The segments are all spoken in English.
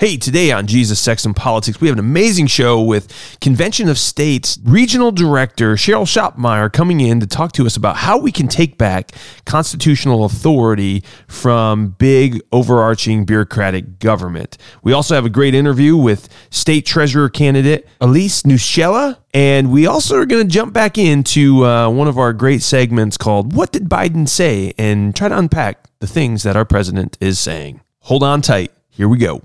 Hey, today on Jesus, Sex, and Politics, we have an amazing show with Convention of States Regional Director Cheryl Shopmeyer coming in to talk to us about how we can take back constitutional authority from big, overarching bureaucratic government. We also have a great interview with State Treasurer candidate Elise Nieshalla. And we also are going to jump back into uh, one of our great segments called What Did Biden Say? and try to unpack the things that our president is saying. Hold on tight. Here we go.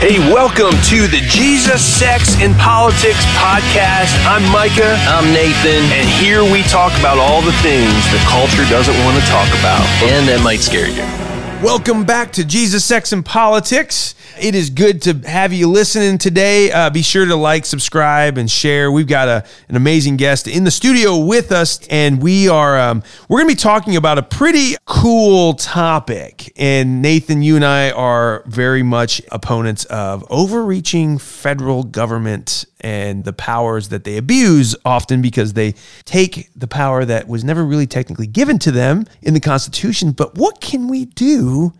Hey, welcome to the Jesus, Sex, and Politics podcast. I'm Micah. I'm Nathan. And here we talk about all the things the culture doesn't want to talk about. And that might scare you. Welcome back to Jesus, Sex, and Politics. It is good to have you listening today. Uh, be sure to like, subscribe, and share. We've got a, an amazing guest in the studio with us, and we are um, we're going to be talking about a pretty cool topic. And Nathan, you and I are very much opponents of overreaching federal government and the powers that they abuse often because they take the power that was never really technically given to them in the Constitution. But what can we do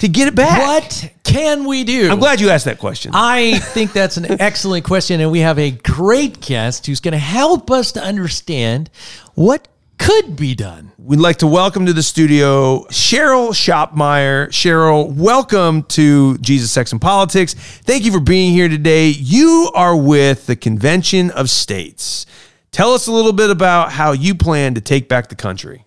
to get it back? What can we do? I'm glad you asked that question. I think that's an excellent question. And we have a great guest who's going to help us to understand what could be done. We'd like to welcome to the studio Cheryl Shopmeyer. Cheryl, welcome to Jesus, Sex, and Politics. Thank you for being here today. You are with the Convention of States. Tell us a little bit about how you plan to take back the country.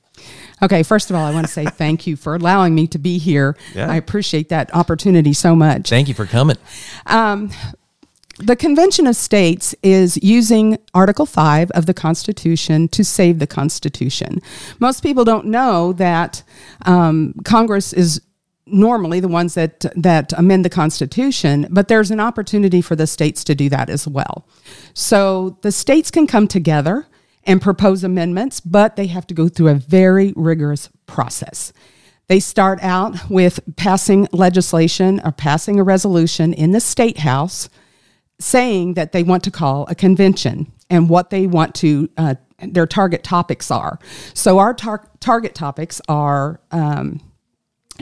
Okay, first of all, I want to say thank you for allowing me to be here. Yeah. I appreciate that opportunity so much. Thank you for coming. Um, the Convention of States is using Article 5 of the Constitution to save the Constitution. Most people don't know that um, Congress is normally the ones that, that amend the Constitution, but there's an opportunity for the states to do that as well. So the states can come together and propose amendments, but they have to go through a very rigorous process. They start out with passing legislation or passing a resolution in the state house saying that they want to call a convention and what they want to uh, their target topics are. So our tar- target topics are um,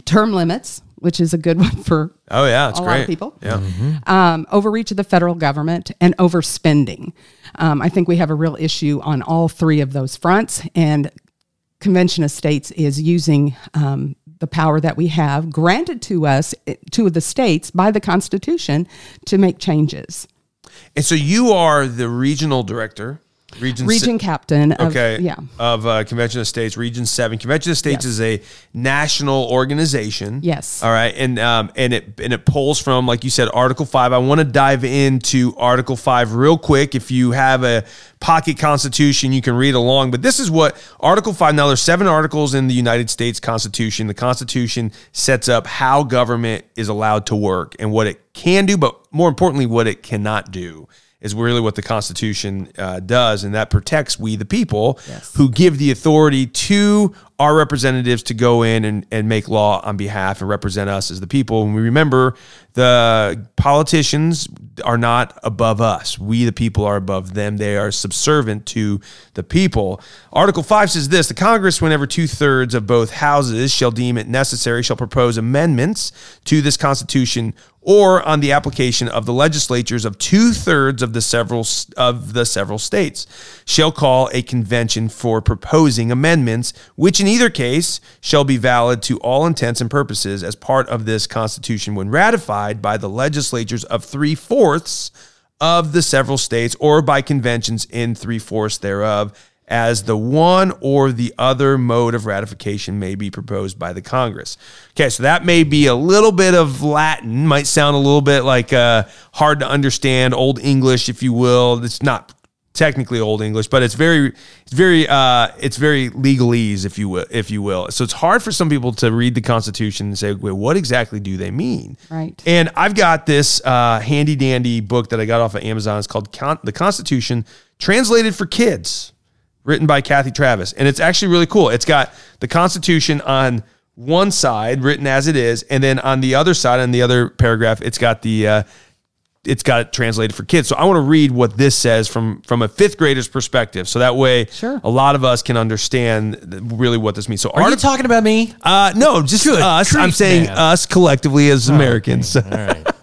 term limits, which is a good one for Oh, yeah, it's a great. lot of people. Yeah. Um, overreach of the federal government and overspending. Um, I think we have a real issue on all three of those fronts, and Convention of States is using um, the power that we have granted to us, eh, to the states by the Constitution, to make changes. And so you are the regional director. Region, Region captain of okay, yeah. of uh, Convention of States, Region Seven. Convention of States Yes. is a national organization. Yes. All right, and um, and it and it pulls from, like you said, Article Five. I want to dive into Article Five real quick. If you have a pocket Constitution, you can read along. But this is what Article Five. Now, there's seven articles in the United States Constitution. The Constitution sets up how government is allowed to work and what it can do, but more importantly, what it cannot do is really what the Constitution uh, does, and that protects we the people who give the authority to our representatives to go in and, and make law on behalf and represent us as the people. And we remember the politicians are not above us. We, the people, are above them. They are subservient to the people. Article 5 says this The Congress, whenever two thirds of both houses shall deem it necessary, shall propose amendments to this Constitution or on the application of the legislatures of two thirds of the several of the several states shall call a convention for proposing amendments, which in either case shall be valid to all intents and purposes as part of this Constitution when ratified by the legislatures of three fourths of the several states or by conventions in three fourths thereof as the one or the other mode of ratification may be proposed by the Congress. Okay, so that may be a little bit of Latin, might sound a little bit like uh, hard to understand, old English, if you will. It's not technically old English, but it's very, it's very, uh, it's very legalese, if you will, if you will. So it's hard for some people to read the Constitution and say, wait, what exactly do they mean? Right. And I've got this uh, handy dandy book that I got off of Amazon. It's called Con- The Constitution Translated for Kids, written by Cathy Travis. And it's actually really cool. It's got the Constitution on one side, written as it is. And then on the other side, on the other paragraph, it's got the uh, it's got it translated for kids. So I want to read what this says from from a fifth grader's perspective. So that way, Sure. a lot of us can understand really what this means. So Are you talking about me? uh, no, just Good us. I'm saying man. us collectively as Americans. All right.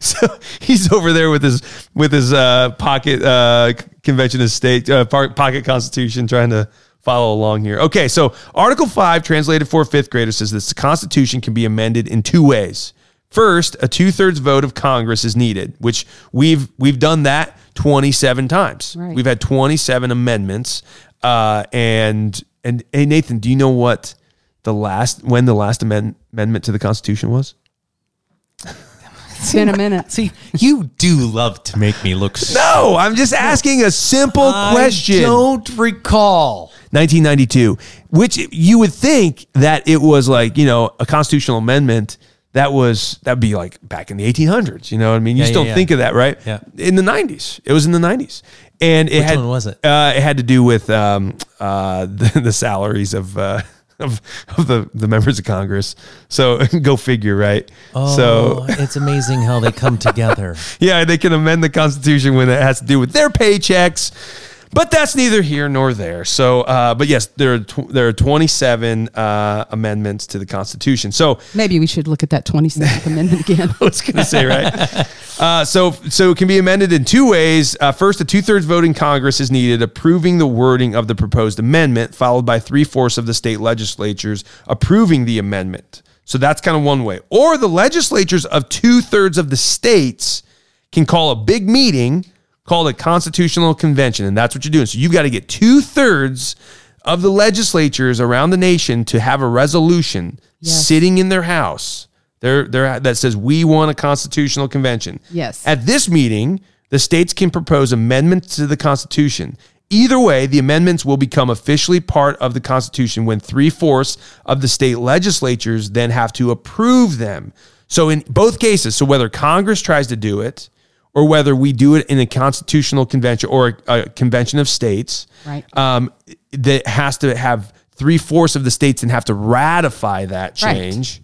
So he's over there with his with his uh, pocket uh, convention of state uh, pocket constitution, trying to follow along here. Okay, so Article Five, translated for fifth grader, says this: the Constitution can be amended in two ways. First, a two thirds vote of Congress is needed, which we've we've done that twenty seven times. Right. We've had twenty seven amendments, uh, and and hey Nathan, do you know what the last when the last amend- amendment to the Constitution was? It's been a minute. See, you do love to make me look. s- No, I'm just asking a simple question. Don't recall. 1992, which you would think that it was like, you know, a constitutional amendment that was, that'd be like back in the 1800s. You know what I mean? You Yeah, just yeah, yeah. think of that, right? Yeah. In the 90s. It was in the 90s. And it Which had, one was it? Uh, it had to do with um, uh, the, the salaries of, uh, of, of the, the members of Congress. So go figure, right? Oh, So it's amazing how they come together. yeah, they can amend the Constitution when it has to do with their paychecks. But that's neither here nor there. So, uh, but yes, there are tw- there are 27 uh, amendments to the Constitution. So, Maybe we should look at that 27th Amendment again. I was going to say right. Uh, so, so it can be amended in two ways. Uh, first, a two thirds vote in Congress is needed, approving the wording of the proposed amendment, followed by three fourths of the state legislatures approving the amendment. So that's kind of one way. Or the legislatures of two thirds of the states can call a big meeting called a constitutional convention, and that's what you're doing. So you've got to get two thirds of the legislatures around the nation to have a resolution Yes. sitting in their house there, there that says we want a constitutional convention. Yes. At this meeting, the states can propose amendments to the Constitution. Either way, the amendments will become officially part of the Constitution when three fourths of the state legislatures then have to approve them. So, in both cases, so whether Congress tries to do it or whether we do it in a constitutional convention or a, a convention of states, Right. um, that has to have three fourths of the states and have to ratify that Right. change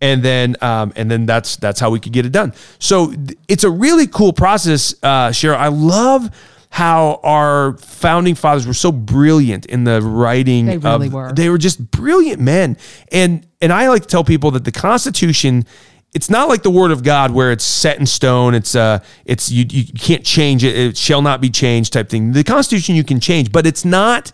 and then um, and then that's that's how we could get it done. So it's a really cool process, uh, Cheryl. I love how our founding fathers were so brilliant in the writing. They really of, were. They were just brilliant men, and and I like to tell people that the Constitution. It's not like the Word of God where it's set in stone. It's uh, it's you you can't change it. It shall not be changed type thing. The Constitution you can change, but it's not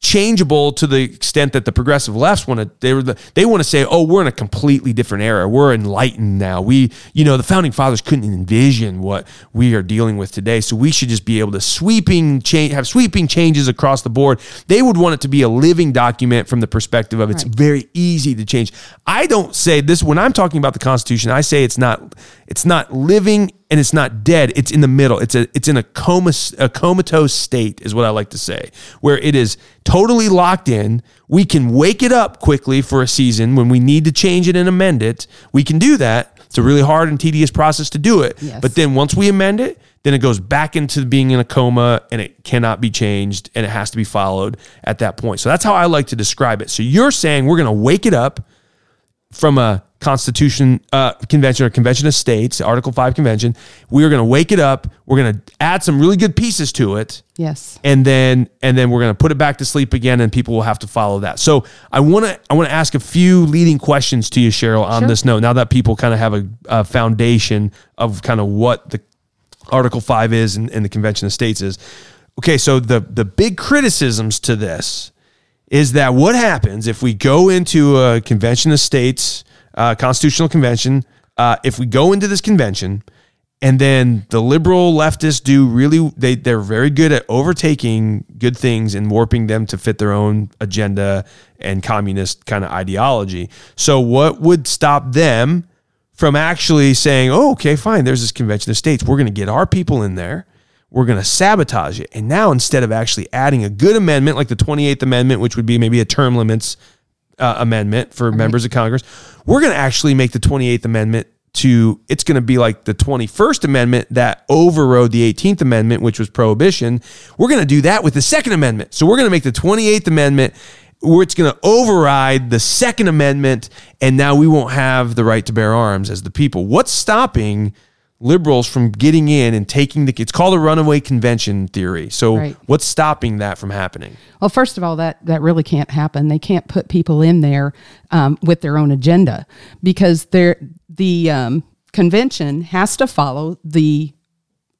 changeable to the extent that the progressive lefts want to they were the, they want to say oh we're in a completely different era. We're enlightened now. We you know the founding fathers couldn't envision what we are dealing with today. So we should just be able to sweeping change have sweeping changes across the board. They would want it to be a living document from the perspective of it's Right. very easy to change. I don't say this when i'm talking about the constitution i say it's not it's not living and it's not dead. It's in the middle. It's a it's in a coma a comatose state is what i like to say where it is totally locked in. We can wake it up quickly for a season when we need to change it and amend it. We can do that. It's a really hard and tedious process to do it. Yes. but then once we amend it then it goes back into being in a coma and it cannot be changed and it has to be followed at that point. So that's how i like to describe it. So you're saying we're going to wake it up from a constitution uh, convention or convention of states article 5 convention we are going to wake it up we're going to add some really good pieces to it Yes. and then and then we're going to put it back to sleep again and people will have to follow that so i want to i want to ask a few leading questions to you cheryl on Sure. this note now that people kind of have a, a foundation of kind of what the article 5 is and, and the convention of states is okay so the the big criticisms to this is that what happens if we go into a convention of states, uh, constitutional convention, uh, if we go into this convention and then the liberal leftists do really, they, they're very good at overtaking good things and warping them to fit their own agenda and communist kind of ideology. So, what would stop them from actually saying, oh, okay, fine, there's this convention of states. We're going to get our people in there. We're going to sabotage it. And now, instead of actually adding a good amendment like the 28th Amendment, which would be maybe a term limits uh, amendment for members of Congress, we're going to actually make the 28th Amendment to, it's going to be like the 21st Amendment that overrode the 18th Amendment, which was prohibition. We're going to do that with the Second Amendment. So we're going to make the 28th Amendment where it's going to override the Second Amendment, and now we won't have the right to bear arms as the people. What's stopping liberals from getting in and taking the it's called a runaway convention theory. So Right. what's stopping that from happening? Well, first of all, that that really can't happen. They can't put people in there um, with their own agenda because they're, the um, convention has to follow the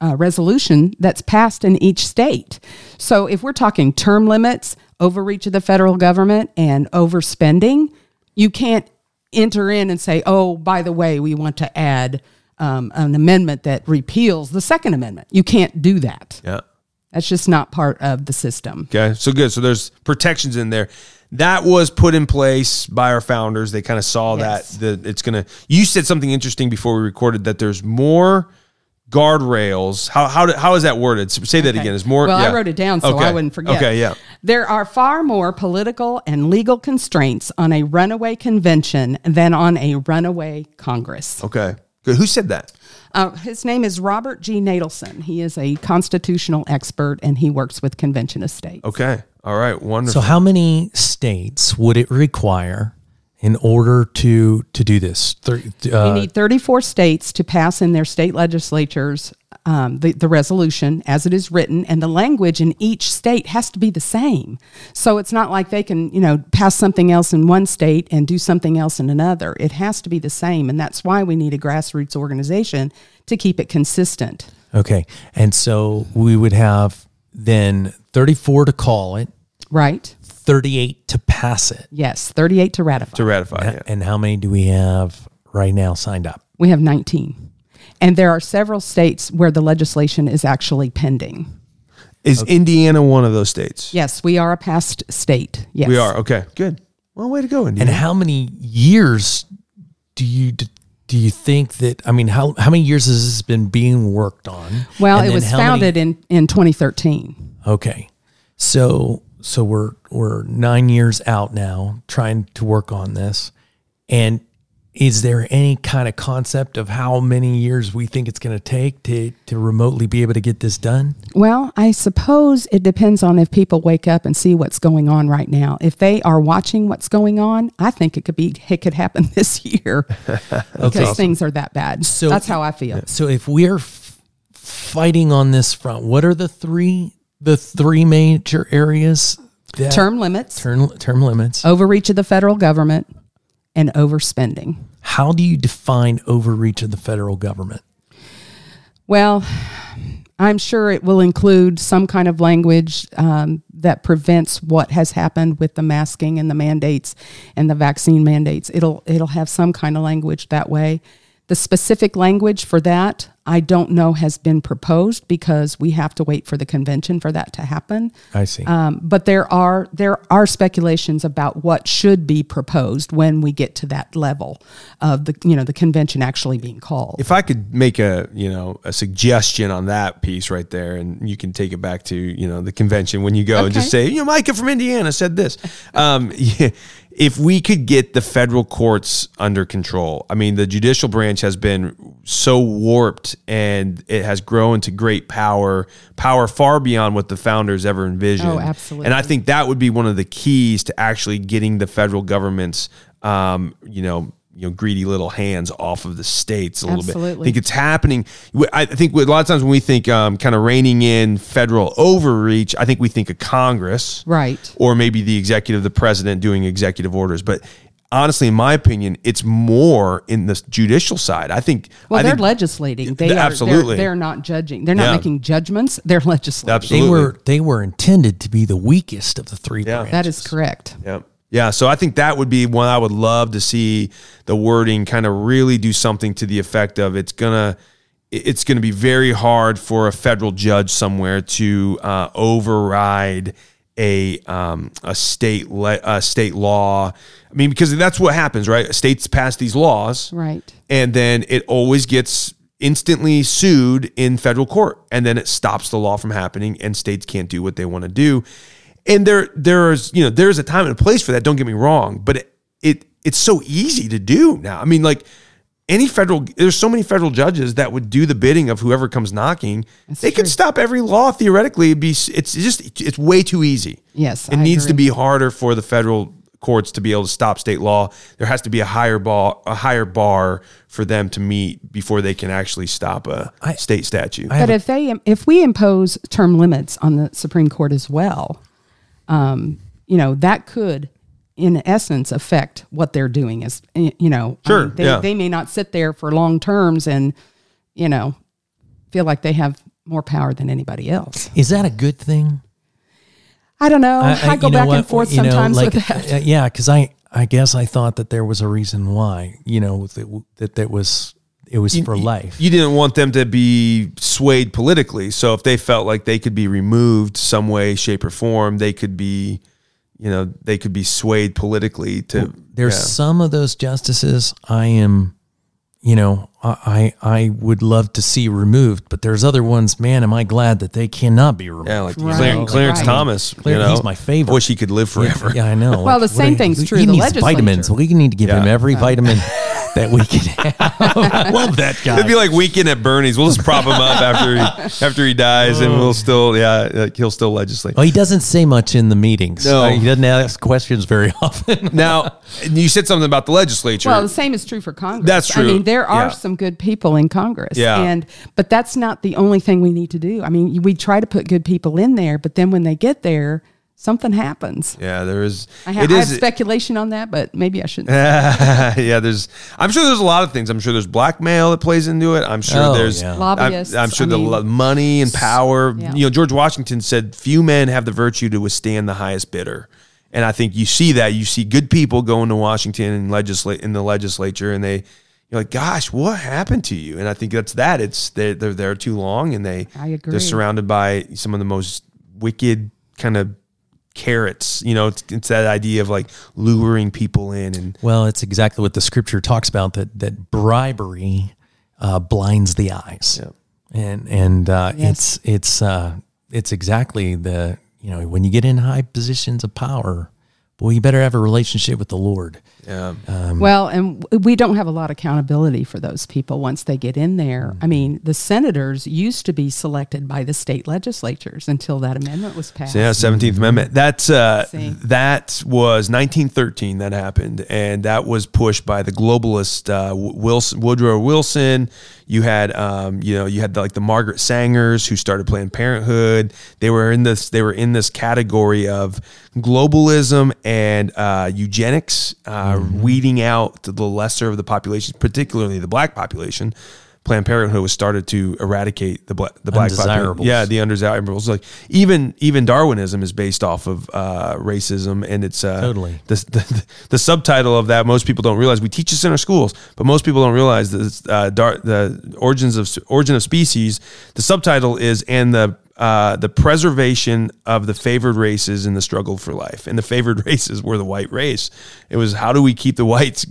uh, resolution that's passed in each state. So if we're talking term limits, overreach of the federal government, and overspending, you can't enter in and say, "Oh, by the way, we want to add." Um, an amendment that repeals the Second Amendment. You can't do that. Yeah. That's just not part of the system. Okay. So good. So there's protections in there. That was put in place by our founders. They kind of saw Yes. that the it's gonna you said something interesting before we recorded that there's more guardrails. How how, how is that worded? Say that Okay. again. Is more Well, yeah. I wrote it down so I wouldn't forget. Okay, yeah. There are far more political and legal constraints on a runaway convention than on a runaway Congress. Okay. Good. Who said that? Uh, his name is Robert G. Natelson. He is a constitutional expert and he works with Convention of States. Okay. All right. Wonderful. So, how many states would it require in order to to do this? Thir- We uh, need 34 states to pass in their state legislatures um, the, the resolution as it is written, and the language in each state has to be the same. So it's not like they can, you know, pass something else in one state and do something else in another. It has to be the same, and that's why we need a grassroots organization to keep it consistent. okay, and so we would have then thirty four to call it, Right? thirty eight to pass it, Yes, 38 to ratify. to ratify. Yeah. and how many do we have right now signed up? we have 19. And there are several states where the legislation is actually pending. Is Indiana one of those states? Yes, we are a past state. Yes. We are. Okay. Good. Well, way to go, Indiana. And how many years do you do you think that? I mean, how how many years has this been being worked on? Well, And it was how many- founded in, in 2013. Okay. So so we're we're 9 years out now trying to work on this. And is there any kind of concept of how many years we think it's going to take to to remotely be able to get this done? Well, I suppose it depends on if people wake up and see what's going on right now. If they are watching what's going on, I think it could be it could happen this year because things are that bad. So- that's how I feel. So if we're f- fighting on this front, what are the three the three major areas? That, Term limits, term term limits. overreach of the federal government, and overspending. How do you define overreach of the federal government? Well, I'm sure it will include some kind of language um, that prevents what has happened with the masking and the mandates and the vaccine mandates. It'll it'll have some kind of language that way. The specific language for that, I don't know, has been proposed because we have to wait for the convention for that to happen. I see. Um, but there are there are speculations about what should be proposed when we get to that level of the you know the convention actually being called. if I could make a you know a suggestion on that piece right there, and you can take it back to you know the convention when you go and just say you know Micah from Indiana said this. Um, yeah, if we could get the federal courts under control, I mean the judicial branch has been so warped and it has grown to great power, power far beyond what the founders ever envisioned. Oh, absolutely. And I think that would be one of the keys to actually getting the federal government's um, you know you know greedy little hands off of the states a little bit. I think it's happening. I think a lot of times when we think um, kind of reining in federal overreach, I think we think of Congress, Right. or maybe the executive, the president doing executive orders. But honestly, in my opinion, it's more in the judicial side. I think. Well, I they're think, legislating. They Th- are, absolutely. They're, they're not judging. They're not Yeah. making judgments. They're legislating. Absolutely. they were they were intended to be the weakest of the three Yeah. branches. That is correct. Yeah. Yeah. So I think that would be one I would love to see the wording kind of really do something to the effect of it's gonna it's going to be very hard for a federal judge somewhere to uh, override a um, a state le- a state law. I mean, because that's what happens, right? States pass these laws, Right. and then it always gets instantly sued in federal court and then it stops the law from happening and states can't do what they want to do and there there's you know there's a time and a place for that don't get me wrong but it, it it's so easy to do now. I mean like any federal there's so many federal judges that would do the bidding of whoever comes knocking. They could stop every law theoretically It'd be it's just it's way too easy. Yes, it I needs to be harder for the federal courts to be able to stop state law, there has to be a higher bar, a higher bar for them to meet before they can actually stop a I- state statute. But if they if we impose term limits on the Supreme Court as well, um, you know that could, in essence, affect what they're doing. Is you know, I Sure, mean, they, yeah. they may not sit there for long terms and, you know, feel like they have more power than anybody else. Is that a good thing? I don't know. I, go you know back what? and forth You know, sometimes like, with that. uh, yeah, because I, I guess I thought that there was a reason why. You know that that, that was it was for life. You didn't want them to be swayed politically. So if they felt like they could be removed some way, shape, or form, they could be, you know, they could be swayed politically to. There's yeah. some of those justices I am, you know, I I I would love to see removed, but there's other ones. Man, am I glad that they cannot be removed? Yeah, like Right, Clar- Clarence right. Thomas. Clar- you know, he's my favorite. I wish he could live forever. Yeah, I know. Well, the same a- thing's true He the needs vitamins. We need to give him Yeah. every vitamin that we can have. I love that guy. It'd be like weekend at Bernie's. We'll just prop him up after he after he dies, and we'll still yeah, like he'll still legislate. Well, he doesn't say much in the meetings. No. Uh, he doesn't ask questions very often. Now you said something about the legislature. Well, the same is true for Congress. That's true. I true. mean, there are Yeah. some good people in Congress. Yeah. And but that's not the only thing we need to do. I mean, we try to put good people in there, but then when they get there, something happens. yeah, there is. I, ha- it I have speculation on that, but maybe I shouldn't. yeah, there's. I'm sure there's a lot of things. I'm sure there's blackmail that plays into it. I'm sure Oh, there's yeah. I'm- Lobbyists, I'm, sure I the mean- money and power. Yeah. You know, George Washington said, "Few men have the virtue to withstand the highest bidder." And I think you see that. You see good people going to Washington and legislate in the legislature, and they. You're like, gosh, what happened to you? And I think that's that. It's they're, they're there too long, and they I agree. they're surrounded by some of the most wicked kind of carrots. You know, it's, it's that idea of like luring people in and well, it's exactly what the scripture talks about that that bribery uh, blinds the eyes, and and uh, Yes. it's it's uh, it's exactly the you know when you get in high positions of power, boy, you better have a relationship with the Lord. Yeah. well, and we don't have a lot of accountability for those people once they get in there. I mean, the senators used to be selected by the state legislatures until that amendment was passed. So, yeah, Seventeenth Amendment. That's uh, that was 1913 that happened, and that was pushed by the globalist uh, Wilson, Woodrow Wilson. You had, um, you know, you had the, like the Margaret Sangers who started Planned Parenthood. They were in this. They were in this category of globalism and uh, eugenics, uh, weeding out the lesser of the population, particularly the black population. Planned Parenthood was started to eradicate the black the black population. Yeah, the undesirables. Like even even Darwinism is based off of uh, racism, and it's uh, Totally. the, the the subtitle of that most people don't realize. We teach this in our schools, but most people don't realize this. Uh, Dar- the origins of origin of species. The subtitle is and the uh, the preservation of the favored races in the struggle for life. And the favored races were the white race. It was how do we keep the whites,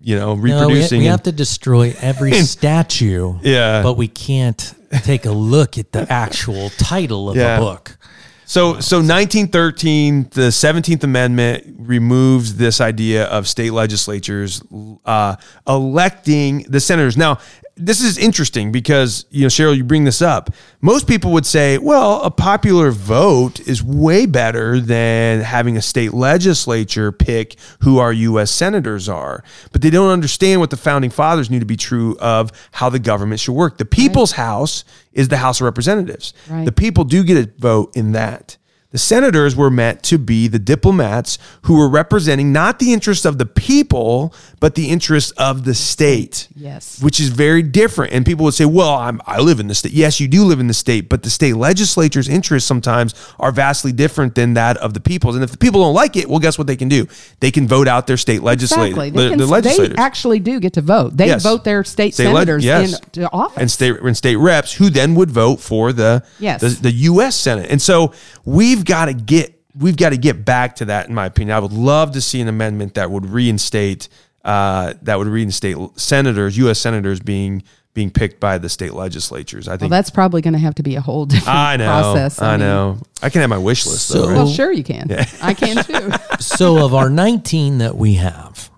you know, No, we, reproducing? we and- have to destroy every statue. Yeah. But we can't take a look at the actual title of Yeah. the book. So, so 1913, the 17th Amendment removes this idea of state legislatures uh, electing the senators. Now, this is interesting because you know, Cheryl, you bring this up. Most people would say, well, a popular vote is way better than having a state legislature pick who our U.S. senators are. But they don't understand what the founding fathers knew to be true of how the government should work. The people's house is the House of Representatives. Right. The people do get a vote in that. The senators were meant to be the diplomats who were representing not the interests of the people, but the interests of the state. Yes. Which is very different. And people would say, well, I'm, I live in the state. Yes, you do live in the state, but the state legislature's interests sometimes are vastly different than that of the people's. And if the people don't like it, well, guess what they can do? They can vote out their state legislator, Exactly. the, They, can, the they actually do get to vote. They Yes. vote their state, State leg- senators yes. into office. and state and state reps who then would vote for the Yes. the, the U.S. Senate. And so we've got to get we've got to get back to that. In my opinion, I would love to see an amendment that would reinstate uh, that would reinstate senators, U.S. senators being being picked by the state legislatures. I well, think. that's probably going to have to be a whole different I know. process. I, mean, know. I can have my wish list. So- though, right? Well, sure you can. I can too. so of our 19 that we have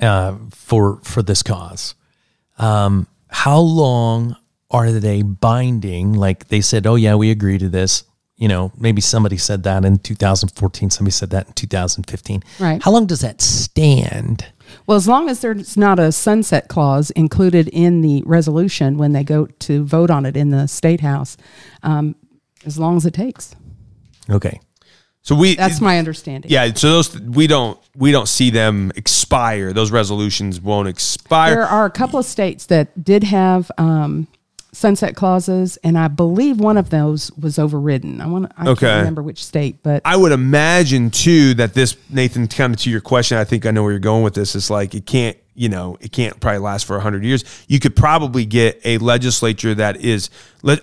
uh, for for this cause um, how long are they binding like they said oh yeah we agree to this you know, maybe somebody said that in 2014, somebody said that in 2015. Right. How long does that stand? Well, as long as there's not a sunset clause included in the resolution when they go to vote on it in the state house, um, as long as it takes. Okay. So we That's my understanding. yeah. So those we don't we don't see them expire. Those resolutions won't expire. There are a couple of states that did have um, sunset clauses, and I believe one of those was overridden. I want I Okay. can't remember which state, but I would imagine too that this Nathan kind of to your question. I think I know where you're going with this. It's like it can't, you know, it can't probably last for hundred years. You could probably get a legislature that is.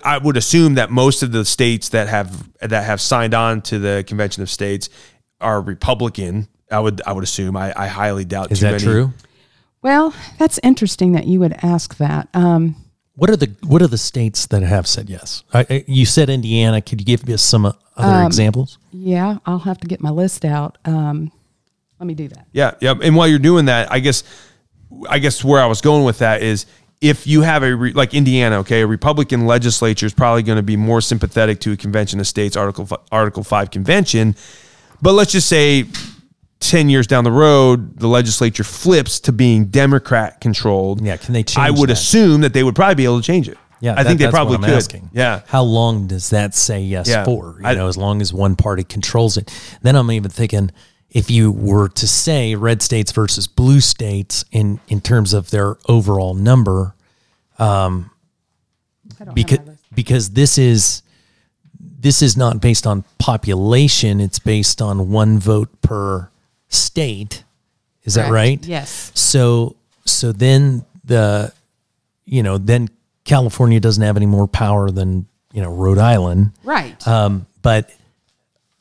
I would assume that most of the states that have that have signed on to the Convention of States are Republican. I would I would assume. I, I highly doubt. Is too that many. true? well, that's interesting that you would ask that. Um, What are the what are the states that have said yes? I, I- you said Indiana. Could you give us some uh, other examples? yeah, I'll have to get my list out. Um, let me do that. Yeah, yeah. And while you're doing that, I guess, I guess where I was going with that is if you have a re, like Indiana, okay, a Republican legislature is probably going to be more sympathetic to a convention of states Article Article Five convention, but let's just say. 10 years down the road, the legislature flips to being Democrat controlled. Yeah, can they change I would that? assume that they would probably be able to change it. Yeah, I that- think they that's what probably I'm could. asking. Yeah. How long does that say yes Yeah. for? You I- know, as long as one party controls it. Then I'm even thinking if you were to say red states versus blue states in in terms of their overall number, um, I don't because have my list. because this is this is not based on population; it's based on one vote per state. Is that right? Yes. So so then the you know then California doesn't have any more power than you know Rhode Island. Right. Um, but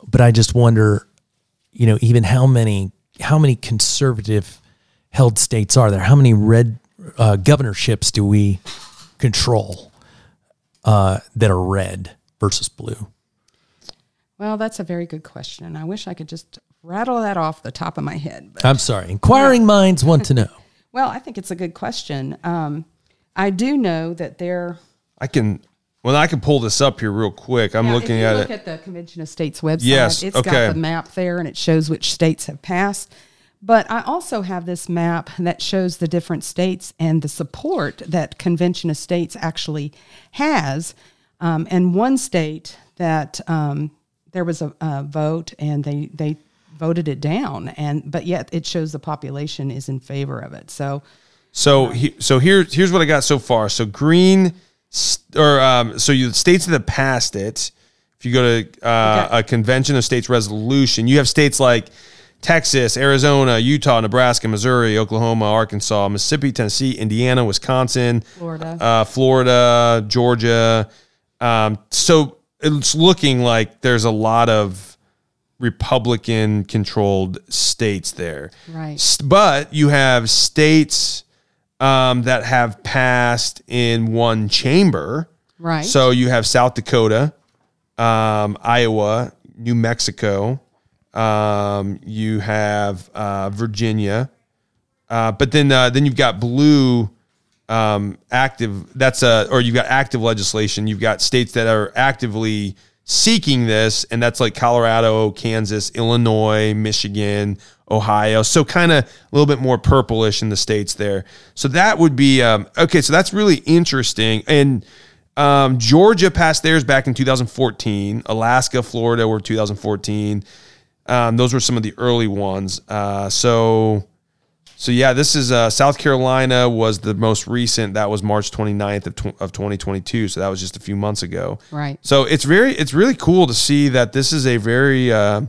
but I just wonder, you know, even how many how many conservative held states are there? How many red uh, governorships do we control uh, that are red versus blue? well, that's a very good question. I wish I could just rattle that off the top of my head. But I'm sorry, inquiring minds want to know. well, I think it's a good question. Um, I do know that there. I can, well, I can pull this up here real quick. I'm Now, looking if you at look it. at the Convention of States website. Yes, It's okay. got the map there and it shows which states have passed. But I also have this map that shows the different states and the support that Convention of States actually has. Um, and one state that um, there was a, a vote and they, they voted it down, and but yet it shows the population is in favor of it. So So he, so here's here's what I got so far. So green st- or um, so you states that have passed it. If you go to uh, Okay. a convention of states resolution, you have states like Texas, Arizona, Utah, Nebraska, Missouri, Oklahoma, Arkansas, Mississippi, Tennessee, Indiana, Wisconsin, Florida. uh, Florida, Georgia. Um, so it's looking like there's a lot of Republican controlled states there. Right. But you have states um, that have passed in one chamber. right. So you have South Dakota, um, Iowa, New Mexico. Um, you have uh, Virginia, uh, but then uh, then you've got blue um, active. That's a or you've got active legislation. You've got states that are actively seeking this, and that's like Colorado, Kansas, Illinois, Michigan, Ohio. So kind of a little bit more purplish in the states there. So that would be um, okay. So that's really interesting. And um, Georgia passed theirs back in 2014. Alaska, Florida were 2014. Um, those were some of the early ones. Uh, so, so yeah, this is uh, South Carolina was the most recent. That was March 29th of, tw- of 2022. So that was just a few months ago. Right. So it's very, it's really cool to see that this is a very, uh,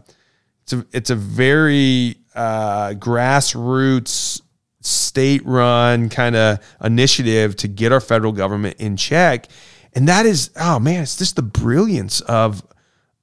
it's a, it's a very uh, grassroots, state run kind of initiative to get our federal government in check. And that is, oh man, it's just the brilliance of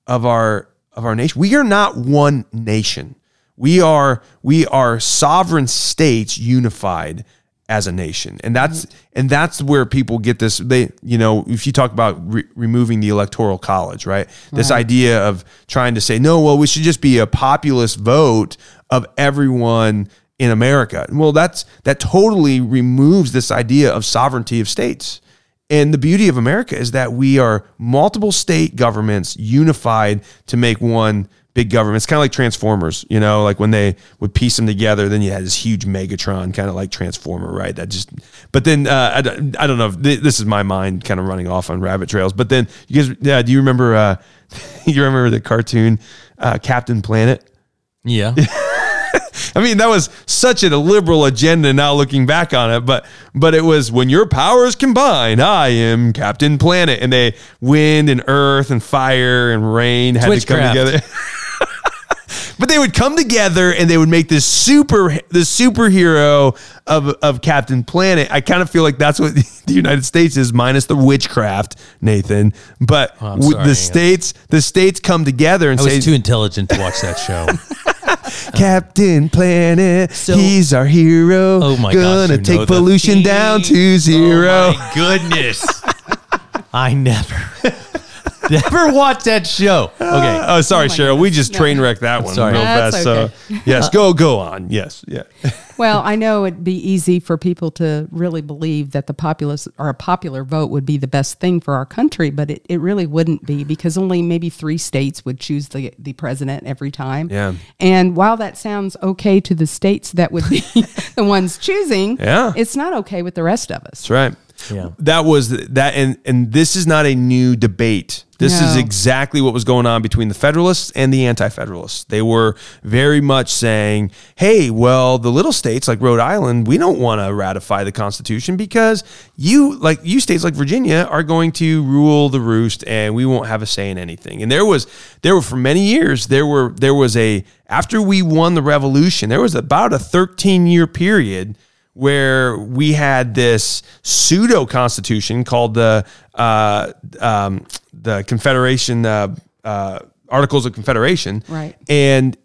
of our of our nation. We are not one nation. We are we are sovereign states unified as a nation, and that's and that's where people get this. They you know if you talk about re- removing the electoral college, right? This idea of trying to say no, well, we should just be a populist vote of everyone in America. Well, that's that totally removes this idea of sovereignty of states And the beauty of America is that we are multiple state governments unified to make one big government. It's kind of like Transformers, you know, like when they would piece them together, then you had this huge Megatron, kind of like Transformer, right? That just, but then uh, I, don't- I don't know. if thi- This is my mind kind of running off on rabbit trails. But then you guys, yeah, do you remember? Uh, you remember the cartoon uh, Captain Planet? Yeah. I mean, that was such a liberal agenda now looking back on it, but but it was when your powers combine, I am Captain Planet. And they wind and earth and fire and rain had to come together. but they would come together and they would make this super this superhero of of Captain Planet. I kind of feel like that's what the United States is, minus the witchcraft, Nathan. But Oh, sorry. the states the states come together and I say was too intelligent to watch that show. Captain Planet, So- he's our hero. Oh my gosh, Gonna take pollution down to zero. Oh my goodness. I never, never watched that show. Okay. Uh, oh, sorry, oh my Cheryl. We just goodness. train wrecked that one sorry. real That's fast. okay. So, yes, go go on. Yes, yeah. Well, I know it'd be easy for people to really believe that the populace or a popular vote would be the best thing for our country, but it, it really wouldn't be because only maybe three states would choose the, the president every time. Yeah. And while that sounds okay to the states that would be the ones choosing, Yeah. it's not okay with the rest of us. That's right. Yeah. That was that, and and this is not a new debate. This is exactly what was going on between the Federalists and the Anti-Federalists. They were very much saying, "Hey, well, the little states like Rhode Island, we don't want to ratify the Constitution because you, like you states like Virginia, are going to rule the roost, and we won't have a say in anything." And there was there were for many years there were there was a after we won the Revolution, there was about a 13 year period where we had this pseudo constitution called the uh, um, the Confederation uh, uh, Articles of Confederation, Right. And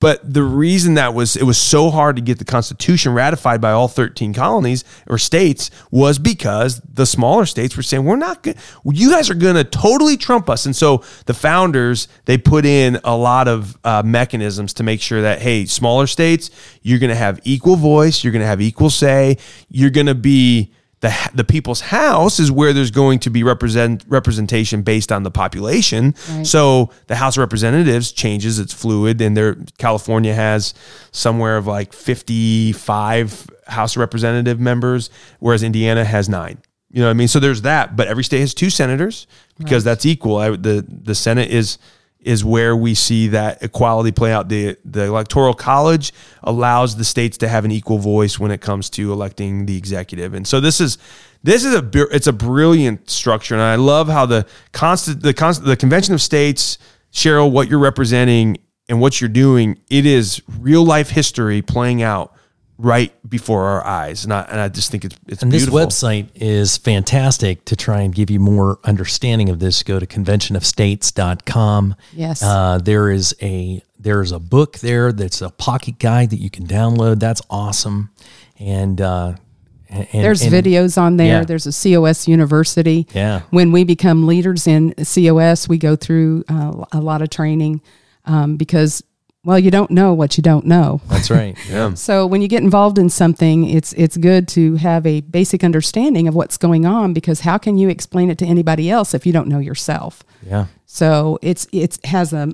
but the reason that was it was so hard to get the Constitution ratified by all 13 colonies or states was because the smaller states were saying we're not good. You guys are going to totally trump us, and so the founders they put in a lot of uh, mechanisms to make sure that hey, smaller states, you're going to have equal voice, you're going to have equal say, you're going to be the the people's house is where there's going to be represent representation based on the population. So the House of Representatives changes; it's fluid, and there California has somewhere of like 55 House of Representative members, whereas Indiana has nine. You know what I mean? So there's that, but every state has two senators because that's equal. I, the the Senate is is where we see that equality play out. The the electoral college allows the states to have an equal voice when it comes to electing the executive. And so this is this is a it's a brilliant structure, and I love how the constant the const, the convention of states, Cheryl, what you're representing and what you're doing, it is real life history playing out right before our eyes, and I, and I just think it's it's And beautiful. this website is fantastic to try and give you more understanding of this. Go to conventionofstates.com. Yes. Uh, there is a there's a book there that's a pocket guide that you can download. That's awesome. And uh and, and- There's and- videos on there. yeah. There's a COS University. Yeah. When we become leaders in COS, we go through uh, a lot of training um, because, well, you don't know what you don't know. That's right. yeah. So when you get involved in something, it's it's good to have a basic understanding of what's going on because how can you explain it to anybody else if you don't know yourself? Yeah. So it's it's has a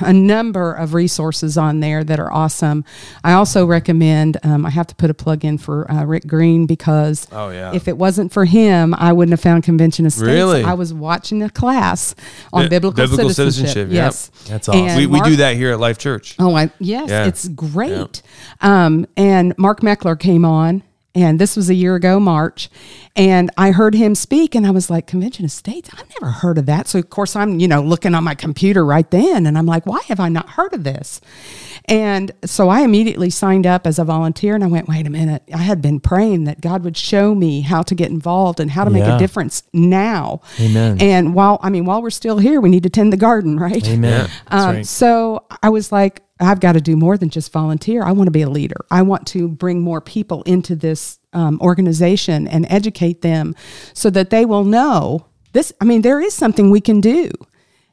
a number of resources on there that are awesome. I also recommend. Um, I have to put a plug in for uh, Rick Green because Oh, yeah. if it wasn't for him, I wouldn't have found Convention of States. Really? I was watching a class on Yeah, biblical, biblical citizenship. citizenship, yep. Yes, That's awesome. And we, we do that here at Life Church. Oh, I, yes, Yeah. it's great. Um, and Mark Meckler came on, and this was a year ago, March, and I heard him speak, and I was like, Convention of States? I've never heard of that. So, of course, I'm, you know, looking on my computer right then, and I'm like, why have I not heard of this? And so I immediately signed up as a volunteer, and I went, wait a minute. I had been praying that God would show me how to get involved and how to make a difference now. Amen. And while, I mean, while we're still here, we need to tend the garden, right? Amen. Um, right. So I was like, I've got to do more than just volunteer. I want to be a leader. I want to bring more people into this um, organization and educate them so that they will know this. I mean, there is something we can do.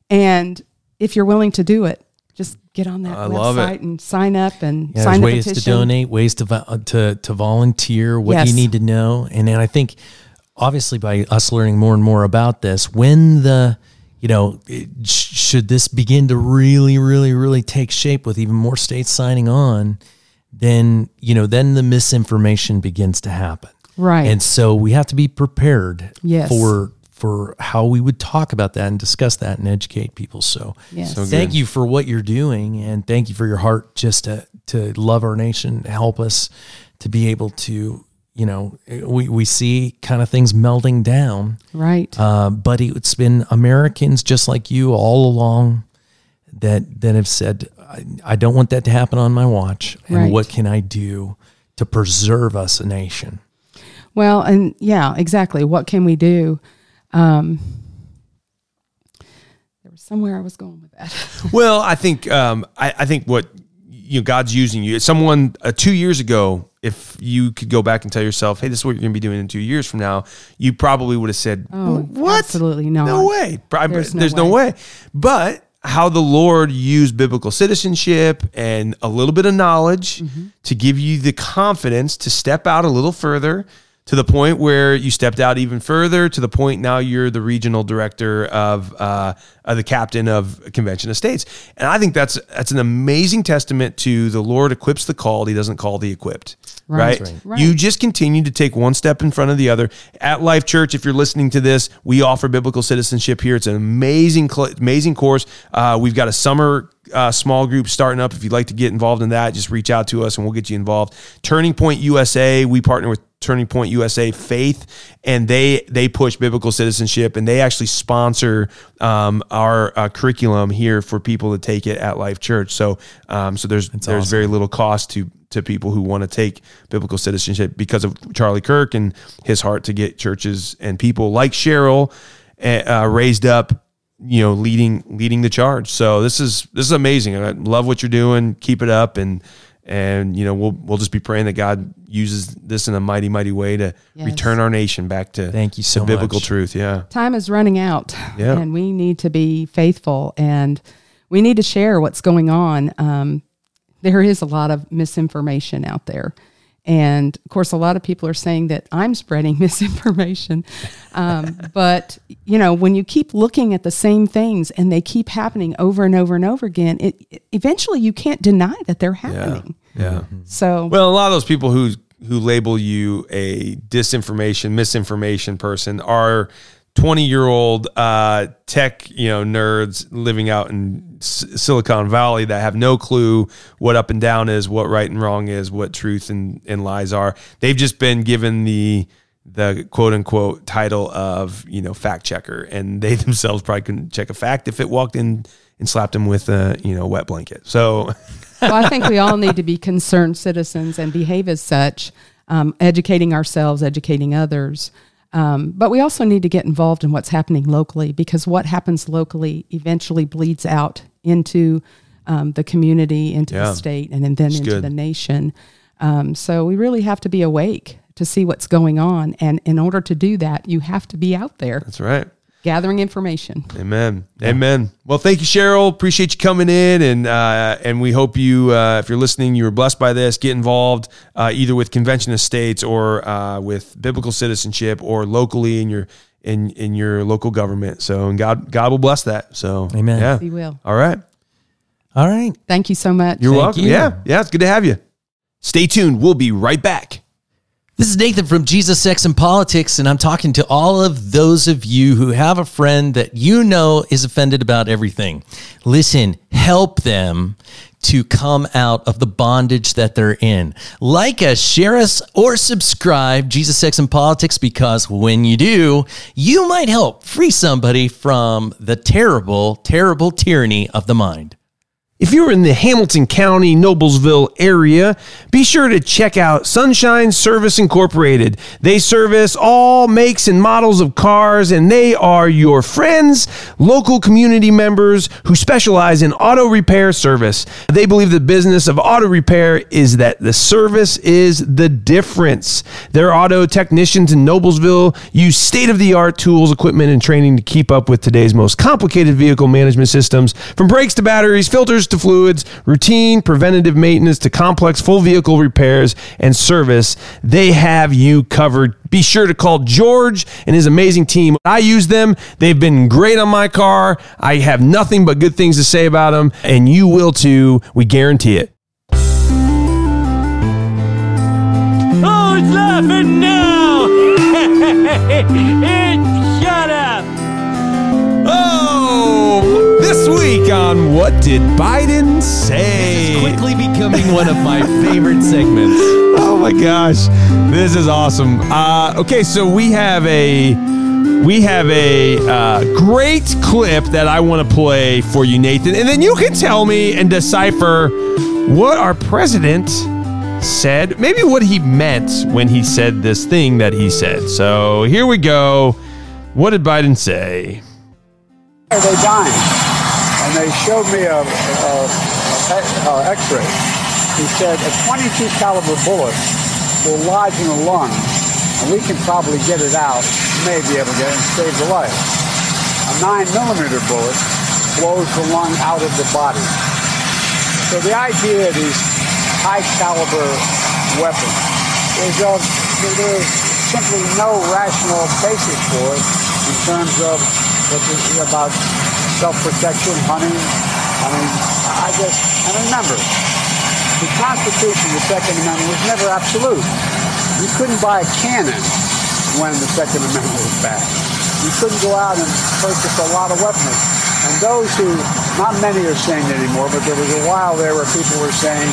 And if you're willing to do it, just get on that I website and sign up and Yeah, sign there's the ways petition. to donate, ways to vo- uh, to to volunteer, what Yes. you need to know, and then I think obviously by us learning more and more about this, when the you know, it, should this begin to really, really, really take shape with even more states signing on, then you know, then the misinformation begins to happen. Right. And so we have to be prepared Yes. for for how we would talk about that and discuss that and educate people. So, Yes. So thank you for what you're doing and thank you for your heart just to to love our nation, help us to be able to, you know, we we see kind of things melting down. Right. Uh, but it's been Americans just like you all along that that have said, I, I don't want that to happen on my watch. And Right. what can I do to preserve us a nation? Well, and yeah, exactly. What can we do? Um, there was somewhere I was going with that. Well, I think um, I, I think what you know God's using you. Someone uh, two years ago, if you could go back and tell yourself, "Hey, this is what you're going to be doing in two years from now," you probably would have said, Oh, "What? absolutely not. No way. There's There's, no no, way. way. But how the Lord used biblical citizenship and a little bit of knowledge Mm-hmm. to give you the confidence to step out a little further to the point where you stepped out even further to the point now you're the regional director of, uh, of the captain of convention of states and i think that's that's an amazing testament to the lord equips the called he doesn't call the equipped Right. right, right. you just continue to take one step in front of the other. At Life Church, if you're listening to this, we offer biblical citizenship here. It's an amazing, cl- amazing course. Uh, we've got a summer uh, small group starting up. If you'd like to get involved in that, just reach out to us and we'll get you involved. Turning Point USA, we partner with Turning Point USA Faith, and they they push biblical citizenship, and they actually sponsor um, our uh, curriculum here for people to take it at Life Church. So um, so there's there's awesome. very little cost to to people who want to take biblical citizenship because of Charlie Kirk and his heart to get churches and people like Cheryl uh, raised up, you know, leading leading the charge. So this is this is amazing. I love what you're doing. Keep it up, and and you know we'll we'll just be praying that God uses this in a mighty mighty way to Yes. return our nation back to Thank you so biblical much. truth. Yeah. Time is running out, Yeah. and we need to be faithful, and we need to share what's going on. Um, there is a lot of misinformation out there. And of course, a lot of people are saying that I'm spreading misinformation. Um, but, you know, when you keep looking at the same things and they keep happening over and over and over again, it, it- eventually you can't deny that they're happening. Yeah. yeah. So, Well, a lot of those people who who label you a disinformation, misinformation person are 20 year old uh, tech, you know, nerds living out in S- Silicon Valley that have no clue what up and down is, what right and wrong is, what truth and, and lies are. They've just been given the the quote unquote title of you know fact checker, and they themselves probably couldn't check a fact if it walked in and slapped them with a you know wet blanket. So. well, I think we all need to be concerned citizens and behave as such, um, educating ourselves, educating others. Um, but we also need to get involved in what's happening locally because what happens locally eventually bleeds out into um, the community, into Yeah. the state, and then, then into good. the nation. Um, so we really have to be awake to see what's going on. And in order to do that, you have to be out there That's right. Gathering information. Amen. Amen. Well, thank you, Cheryl. Appreciate you coming in, and uh, and we hope you, uh, if you're listening, you were blessed by this. Get involved uh, either with Convention of States or uh, with biblical citizenship, or locally in your in in your local government. So, and God God will bless that. So, Amen. Yeah. He will. All right. All right. Thank you so much. You're Thank welcome. you. Yeah. Yeah. It's good to have you. Stay tuned. We'll be right back. This is Nathan from Jesus, Sex, and Politics, and I'm talking to all of those of you who have a friend that you know is offended about everything. Listen, help them to come out of the bondage that they're in. Like us, share us, or subscribe, Jesus, Sex, and Politics, because when you do, you might help free somebody from the terrible, terrible tyranny of the mind. If you're in the Hamilton County, Noblesville area, be sure to check out Sunshine Service Incorporated. They service all makes and models of cars, and they are your friends, local community members who specialize in auto repair service. They believe the business of auto repair is that the service is the difference. Their auto technicians in Noblesville use state of the art tools, equipment, and training to keep up with today's most complicated vehicle management systems from brakes to batteries, filters to fluids, routine preventative maintenance to complex full vehicle repairs and service, they have you covered. Be sure to call George and his amazing team. I use them. They've been great on my car. I have nothing but good things to say about them, and you will too. We guarantee it. Oh, it's laughing now! it's shut up! Oh, week on What Did Biden Say? Quickly becoming one of my favorite segments. Oh my gosh, this is awesome. Uh, okay, so we have a we have a uh, great clip that I want to play for you, Nathan, and then you can tell me and decipher what our president said, maybe what he meant when he said this thing that he said. So here we go. What did Biden say? Are they dying? And they showed me a, a, a, a X-ray. He said a 22 caliber bullet will lodge in the lung, and we can probably get it out, may be able to get it and save the life. A nine millimeter bullet blows the lung out of the body. So the idea of these high caliber weapons is of there's simply no rational basis for it in terms of about self-protection, hunting. I mean, I just, and remember, the Constitution, the Second Amendment, was never absolute. You couldn't buy a cannon when the Second Amendment was passed. You couldn't go out and purchase a lot of weapons. And those who, not many are saying anymore, but there was a while there where people were saying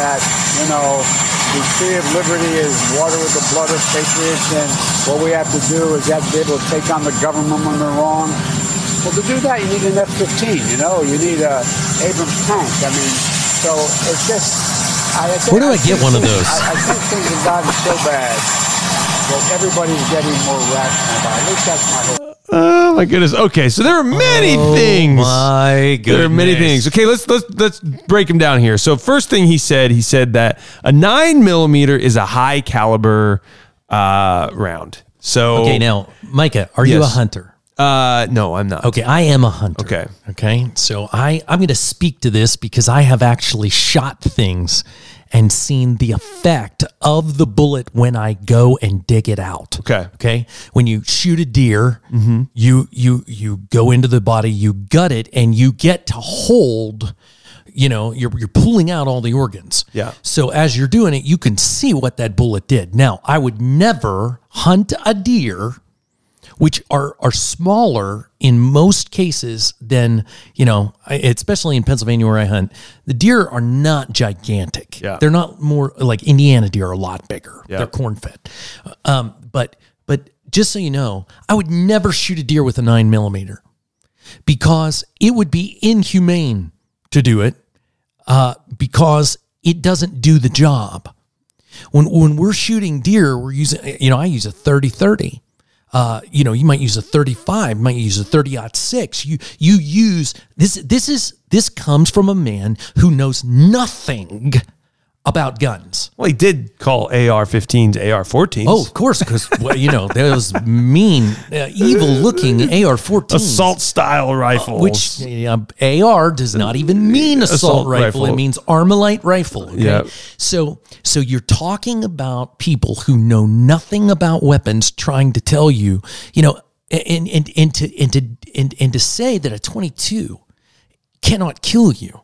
that, you know, the tree of liberty is water with the blood of patriots, and what we have to do is have to be able to take on the government when they're wrong. Well, to do that, you need an F-15. You know, you need a Abrams tank. I mean, so it's just. I, I Where do I get think one of those? I, I think things have gotten so bad that everybody's getting more rational about. it. At least that's my hope. Oh my goodness. Okay, so there are many things. My goodness. There are many things. Okay, let's let's let's break them down here. So first thing he said, he said that a nine millimeter is a high caliber uh, round. So Okay, now, Micah, are you a hunter? Uh, no, I'm not. Okay, I am a hunter. Okay. Okay. So I, I'm going to speak to this because I have actually shot things and seen the effect of the bullet when I go and dig it out. Okay. Okay. When you shoot a deer, you you you go into the body, you gut it, and you get to hold. You know, you're you're pulling out all the organs. Yeah. So as you're doing it, you can see what that bullet did. Now, I would never hunt a deer which are are smaller in most cases than you know, especially in Pennsylvania where I hunt. The deer are not gigantic. Yeah. they're not more like Indiana deer are a lot bigger. Yeah. They're corn fed. Um, but but just so you know, I would never shoot a deer with a nine millimeter because it would be inhumane to do it uh, because it doesn't do the job. When when we're shooting deer, we're using you know I use a 30 30. Uh, you know, you might use a 35, you might use a 30 six. You you use this this is this comes from a man who knows nothing about guns. Well, he did call AR-15s AR-14s. Oh, of course, because well, you know those mean, uh, evil-looking AR-14s, assault style rifles. which uh, AR does not even mean assault, Assault rifle. rifle. It means Armalite rifle. Okay? Yep. So, so you're talking about people who know nothing about weapons, trying to tell you, you know, and and and to and to and, and to say that a 22 cannot kill you.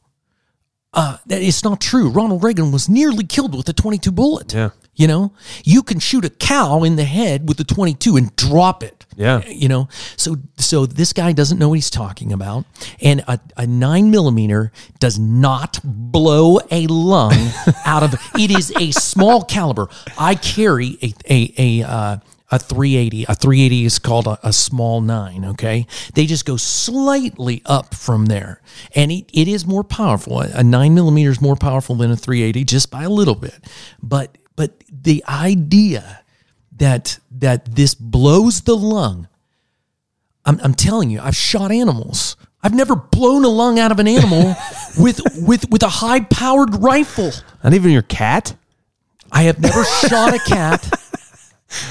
Uh, it's not true. Ronald Reagan was nearly killed with a 22 bullet. Yeah. You know, you can shoot a cow in the head with a 22 and drop it. Yeah. You know, so so this guy doesn't know what he's talking about, and a, a nine millimeter does not blow a lung out of. It is a small caliber. I carry a a a. Uh, a 380. A 380 is called a, a small nine. Okay. They just go slightly up from there. And it, it is more powerful. A nine millimeter is more powerful than a 380 just by a little bit. But, but the idea that, that this blows the lung, I'm, I'm telling you, I've shot animals. I've never blown a lung out of an animal with, with, with a high powered rifle. not even your cat. I have never shot a cat.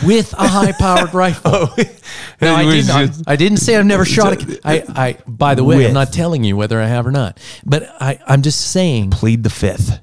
with a high-powered rifle. Oh, no, I didn't. I, just- I didn't say I've never shot a. I, I. By the way, With. I'm not telling you whether I have or not, but I, I'm just saying. Plead the fifth.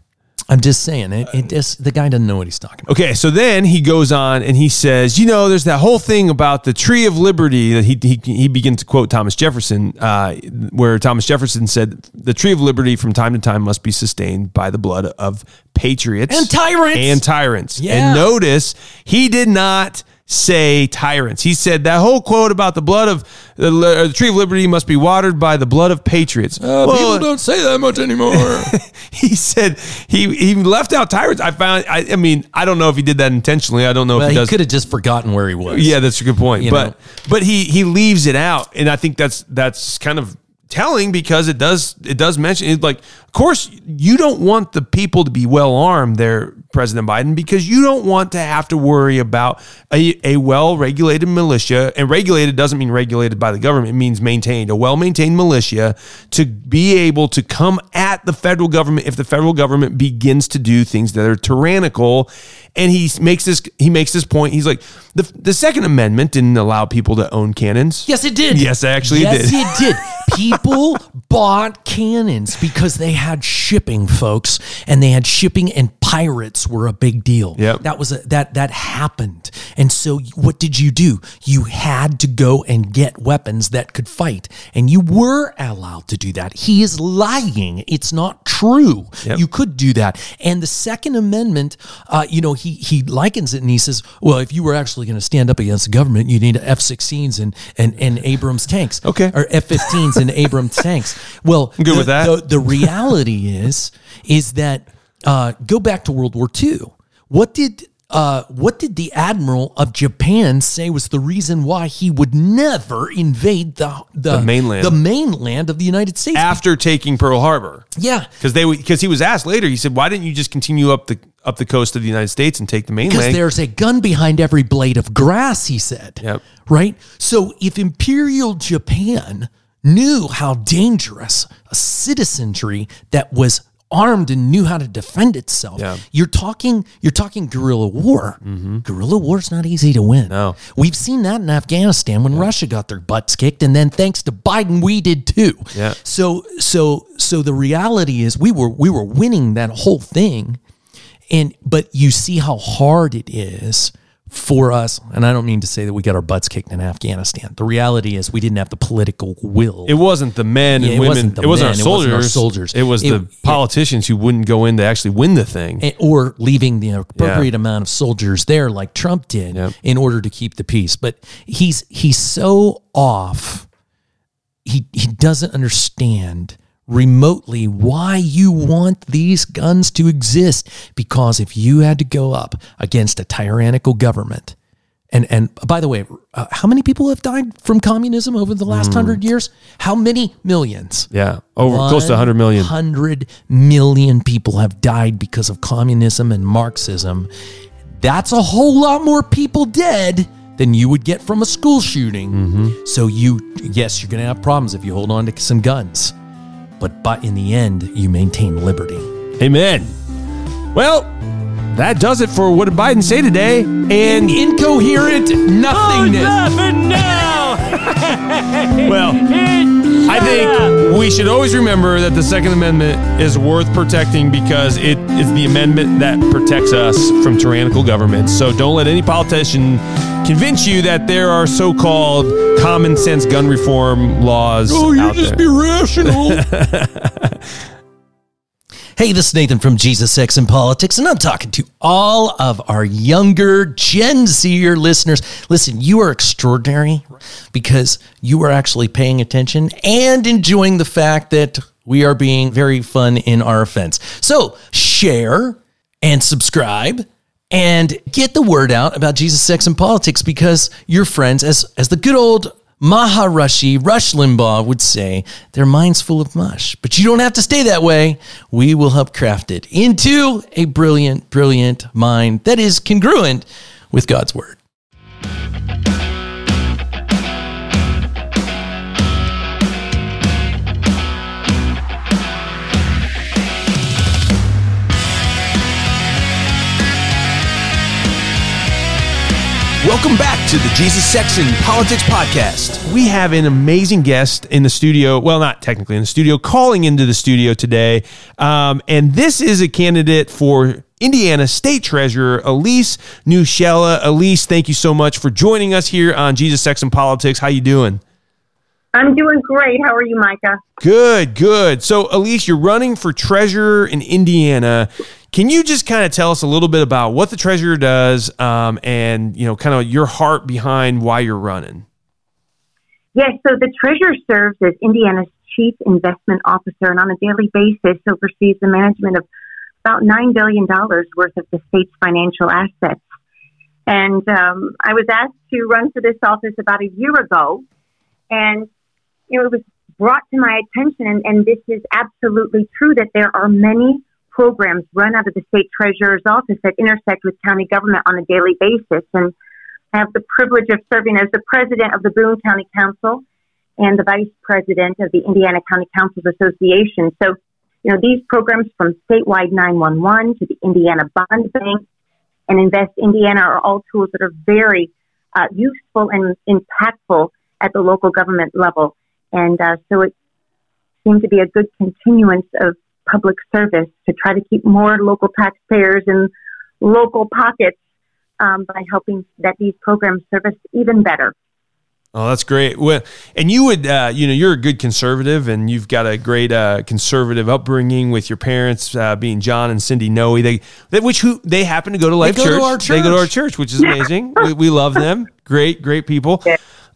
I'm just saying. It, it just the guy doesn't know what he's talking about. Okay, so then he goes on and he says, you know, there's that whole thing about the tree of liberty that he he, he begins to quote Thomas Jefferson, uh, where Thomas Jefferson said, the tree of liberty from time to time must be sustained by the blood of patriots And tyrants. and tyrants. Yeah. And notice he did not say tyrants. He said that whole quote about the blood of the, the tree of liberty must be watered by the blood of patriots. Uh, Well, don't say that much anymore. he said he he left out tyrants. I found. I, I mean, I don't know if he did that intentionally. I don't know well, if he he does. could have just forgotten where he was. Yeah, that's a good point. You but know. but he he leaves it out, and I think that's that's kind of telling because it does it does mention it like of course you don't want the people to be well armed there president biden because you don't want to have to worry about a, a well regulated militia and regulated doesn't mean regulated by the government it means maintained a well maintained militia to be able to come at the federal government if the federal government begins to do things that are tyrannical and he makes this he makes this point he's like the, the second amendment didn't allow people to own cannons Yes, it did. Yes, actually it yes, did. it did. People bought cannons because they had shipping, folks, and they had shipping, and pirates were a big deal. Yep. that was a, that that happened. And so, what did you do? You had to go and get weapons that could fight, and you were allowed to do that. He is lying. It's not true. Yep. You could do that. And the Second Amendment, uh, you know, he he likens it and he says, well, if you were actually going to stand up against the government, you need F-16s and and and Abrams tanks, Okay. or F-15s and Abrams tanks. Well, I'm good the, with that. The, the reality is is that uh, go back to World War II. What did uh, what did the admiral of Japan say was the reason why he would never invade the the, The mainland. the mainland of the United States? after taking pearl harbor yeah, because they because he was asked later he said why didn't you just continue up the up the coast of the united states and take the mainland?" Because there's a gun behind every blade of grass, he said. Yep. Right? So if Imperial Japan knew how dangerous a citizenry that was armed and knew how to defend itself, Yeah. you're talking you're talking guerrilla war. Mm-hmm. Guerrilla war is not easy to win. No. We've seen that in Afghanistan when Russia got their butts kicked, and then thanks to Biden, we did too. Yeah. So so so the reality is we were we were winning that whole thing and but you see how hard it is for us and i don't mean to say that we got our butts kicked in afghanistan. The reality is we didn't have the political will. It wasn't the men Yeah, and it women. wasn't it wasn't men, our it wasn't our soldiers. it was It- the yeah. politicians who wouldn't go in to actually win the thing. Or leaving the appropriate amount of soldiers there like trump did Yep. in order to keep the peace. But he's he's so off. He he doesn't understand remotely why you want these guns to exist because if you had to go up against a tyrannical government and and by the way uh, how many people have died from communism over the last 100 years how many millions yeah over close to 100 million 100 million people have died because of communism and Marxism. That's a whole lot more people dead than you would get from a school shooting. Mm-hmm. So you, yes, you're going to have problems if you hold on to some guns, but but in the end, you maintain liberty. amen well that does it for what did biden say today and Incoherent Who's nothingness. laughing now? well I think we should always remember that the Second Amendment is worth protecting because it is the amendment that protects us from tyrannical governments. So don't let any politician convince you that there are so-called common sense gun reform laws Oh, you out just there. Be rational. Hey, this is Nathan from Jesus, Sex, and Politics, and I'm talking to all of our younger Gen Zer listeners. Listen, you are extraordinary because you are actually paying attention and enjoying the fact that we are being very fun in our offense. So, share and subscribe and get the word out about Jesus, sex, and politics because your friends, as as the good old Maharishi Rush Limbaugh would say, their mind's full of mush. But you don't have to stay that way. We will help craft it into a brilliant, brilliant mind that is congruent with God's word. Welcome back to the Jesus Sex and Politics Podcast. We have an amazing guest in the studio. Well, not technically in the studio, calling into the studio today. Um, and this is a candidate for Indiana State Treasurer Elise Nieshalla. Elise, thank you so much for joining us here on Jesus Sex and Politics. How you doing? I'm doing great. How are you, Micah? Good, good. So, Elise, you're running for treasurer in Indiana. Can you just kind of tell us a little bit about what the treasurer does, um, and you know, kind of your heart behind why you're running? Yes. So the treasurer serves as Indiana's chief investment officer, and on a daily basis oversees the management of about nine billion dollars worth of the state's financial assets. And um, I was asked to run for this office about a year ago, and you know, it was brought to my attention, and, and this is absolutely true that there are many programs run out of the state treasurer's office that intersect with county government on a daily basis. And I have the privilege of serving as the president of the Boone County Council and the vice president of the Indiana County Councils Association. So, you know, these programs from statewide 911 to the Indiana Bond Bank and Invest Indiana are all tools that are very uh, useful and impactful at the local government level. And uh, so it seemed to be a good continuance of public service to try to keep more local taxpayers in local pockets um, by helping that these programs service even better. Oh, that's great. Well, and you would, uh, you know, you're a good conservative, and you've got a great uh, conservative upbringing with your parents uh, being John and Cindy Noe. They, they, which who they happen to go to Life go to Church. They go to our church, which is amazing. we, we love them. Great, great people.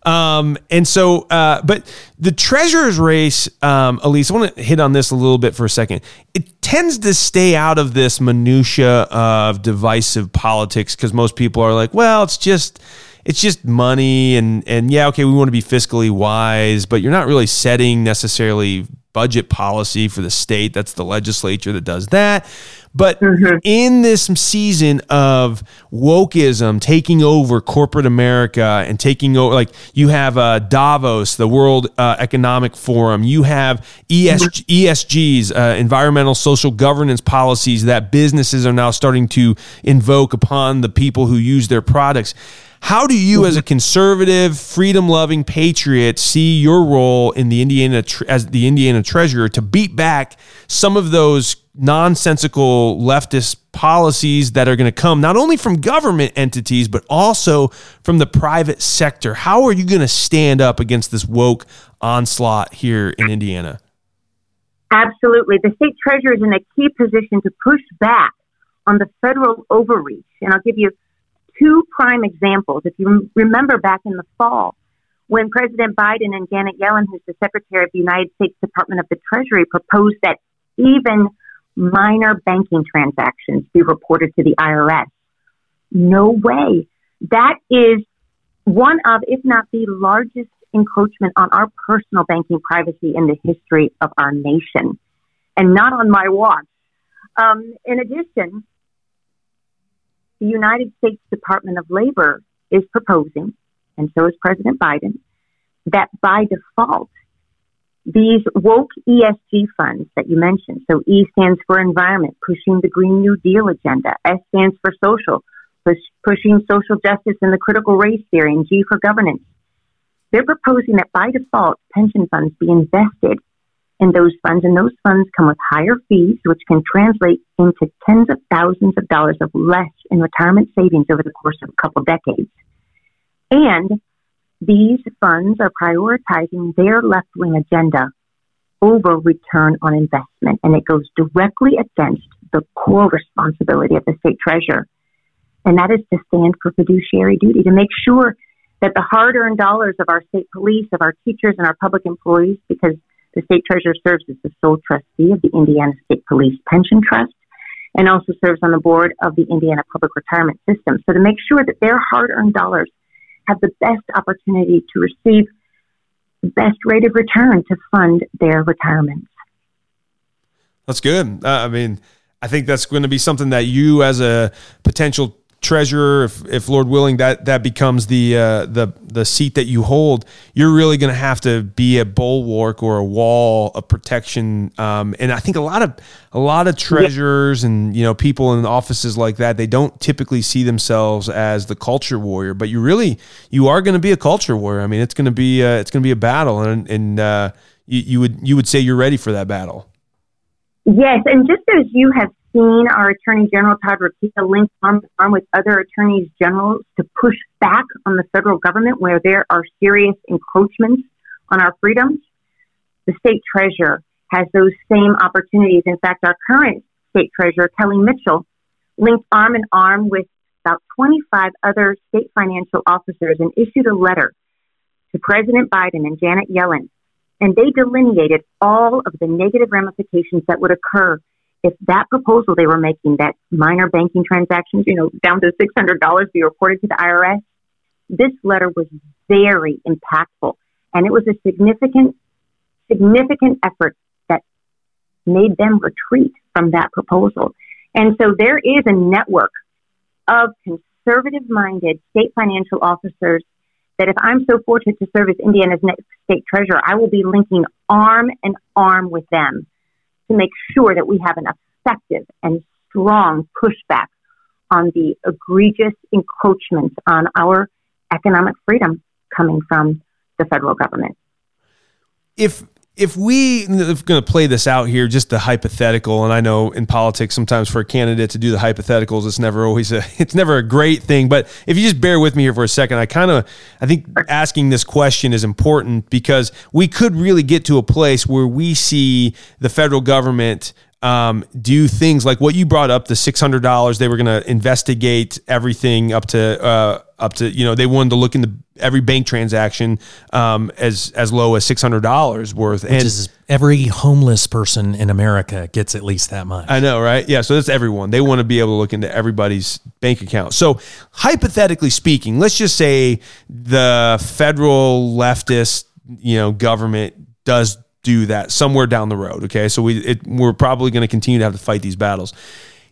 Um, and so, uh, but the treasurer's race, um, Elise, I want to hit on this a little bit for a second. It tends to stay out of this minutia of divisive politics because most people are like, well, it's just, it's just money and and yeah, okay, we want to be fiscally wise, but you're not really setting necessarily budget policy for the state. That's the legislature that does that. But in this season of wokeism taking over corporate America and taking over, like you have uh, Davos, the World uh, Economic Forum, you have ESG, ESGs, uh, environmental social governance policies that businesses are now starting to invoke upon the people who use their products. How do you, as a mm-hmm. conservative, freedom-loving patriot, see your role in the Indiana as the Indiana treasurer to beat back some of those nonsensical leftist policies that are going to come not only from government entities but also from the private sector? How are you going to stand up against this woke onslaught here in Indiana? Absolutely. The state treasurer is in a key position to push back on the federal overreach. And I'll give you two prime examples. If you remember back in the fall, when President Biden and Janet Yellen, who's the Secretary of the United States Department of the Treasury, proposed that even minor banking transactions be reported to the IRS. No way. That is one of, if not the largest encroachment on our personal banking privacy in the history of our nation, and not on my watch. Um, in addition, the United States Department of Labor is proposing, and so is President Biden, that by default, these woke ESG funds that you mentioned, so E stands for environment, pushing the Green New Deal agenda, S stands for social, push, pushing social justice and the critical race theory, and G for governance. They're proposing that by default, pension funds be invested in those funds, and those funds come with higher fees, which can translate into tens of thousands of dollars of less in retirement savings over the course of a couple decades. And these funds are prioritizing their left wing agenda over return on investment, and it goes directly against the core responsibility of the state treasurer, and that is to stand for fiduciary duty to make sure that the hard earned dollars of our state police, of our teachers, and our public employees, because the state treasurer serves as the sole trustee of the Indiana State Police Pension Trust and also serves on the board of the Indiana Public Retirement System. So to make sure that their hard earned dollars have the best opportunity to receive the best rate of return to fund their retirements. That's good. Uh, I mean, I think that's going to be something that you, as a potential treasurer, if, if Lord willing, that that becomes the uh, the the seat that you hold, you're really going to have to be a bulwark or a wall of protection. Um, and I think a lot of a lot of treasurers and you know people in offices like that, they don't typically see themselves as the culture warrior, but you really you are going to be a culture warrior. I mean, it's going to be uh, it's going to be a battle, and and uh, you, you would you would say you're ready for that battle. Yes, and just as you have our Attorney General Todd Rokita link arm to arm with other attorneys generals to push back on the federal government where there are serious encroachments on our freedoms, the state treasurer has those same opportunities. In fact, our current state treasurer, Kelly Mitchell, linked arm in arm with about 25 other state financial officers and issued a letter to President Biden and Janet Yellen. And they delineated all of the negative ramifications that would occur if that proposal they were making, that minor banking transactions, you know, down to $600 be reported to the IRS, this letter was very impactful. And it was a significant, significant effort that made them retreat from that proposal. And so there is a network of conservative minded state financial officers that if I'm so fortunate to serve as Indiana's next state treasurer, I will be linking arm in arm with them to make sure that we have an effective and strong pushback on the egregious encroachments on our economic freedom coming from the federal government. If if we if going to play this out here, just the hypothetical, and I know in politics sometimes for a candidate to do the hypotheticals, it's never always a it's never a great thing. But if you just bear with me here for a second, I kind of I think asking this question is important because we could really get to a place where we see the federal government um, do things like what you brought up the six hundred dollars. They were going to investigate everything up to uh, up to you know they wanted to look into every bank transaction um, as as low as six hundred dollars worth, Which is every homeless person in America gets at least that much. I know, right? Yeah, so that's everyone. They want to be able to look into everybody's bank account. So hypothetically speaking, let's just say the federal leftist you know government does do that somewhere down the road. Okay, so we it, we're probably going to continue to have to fight these battles.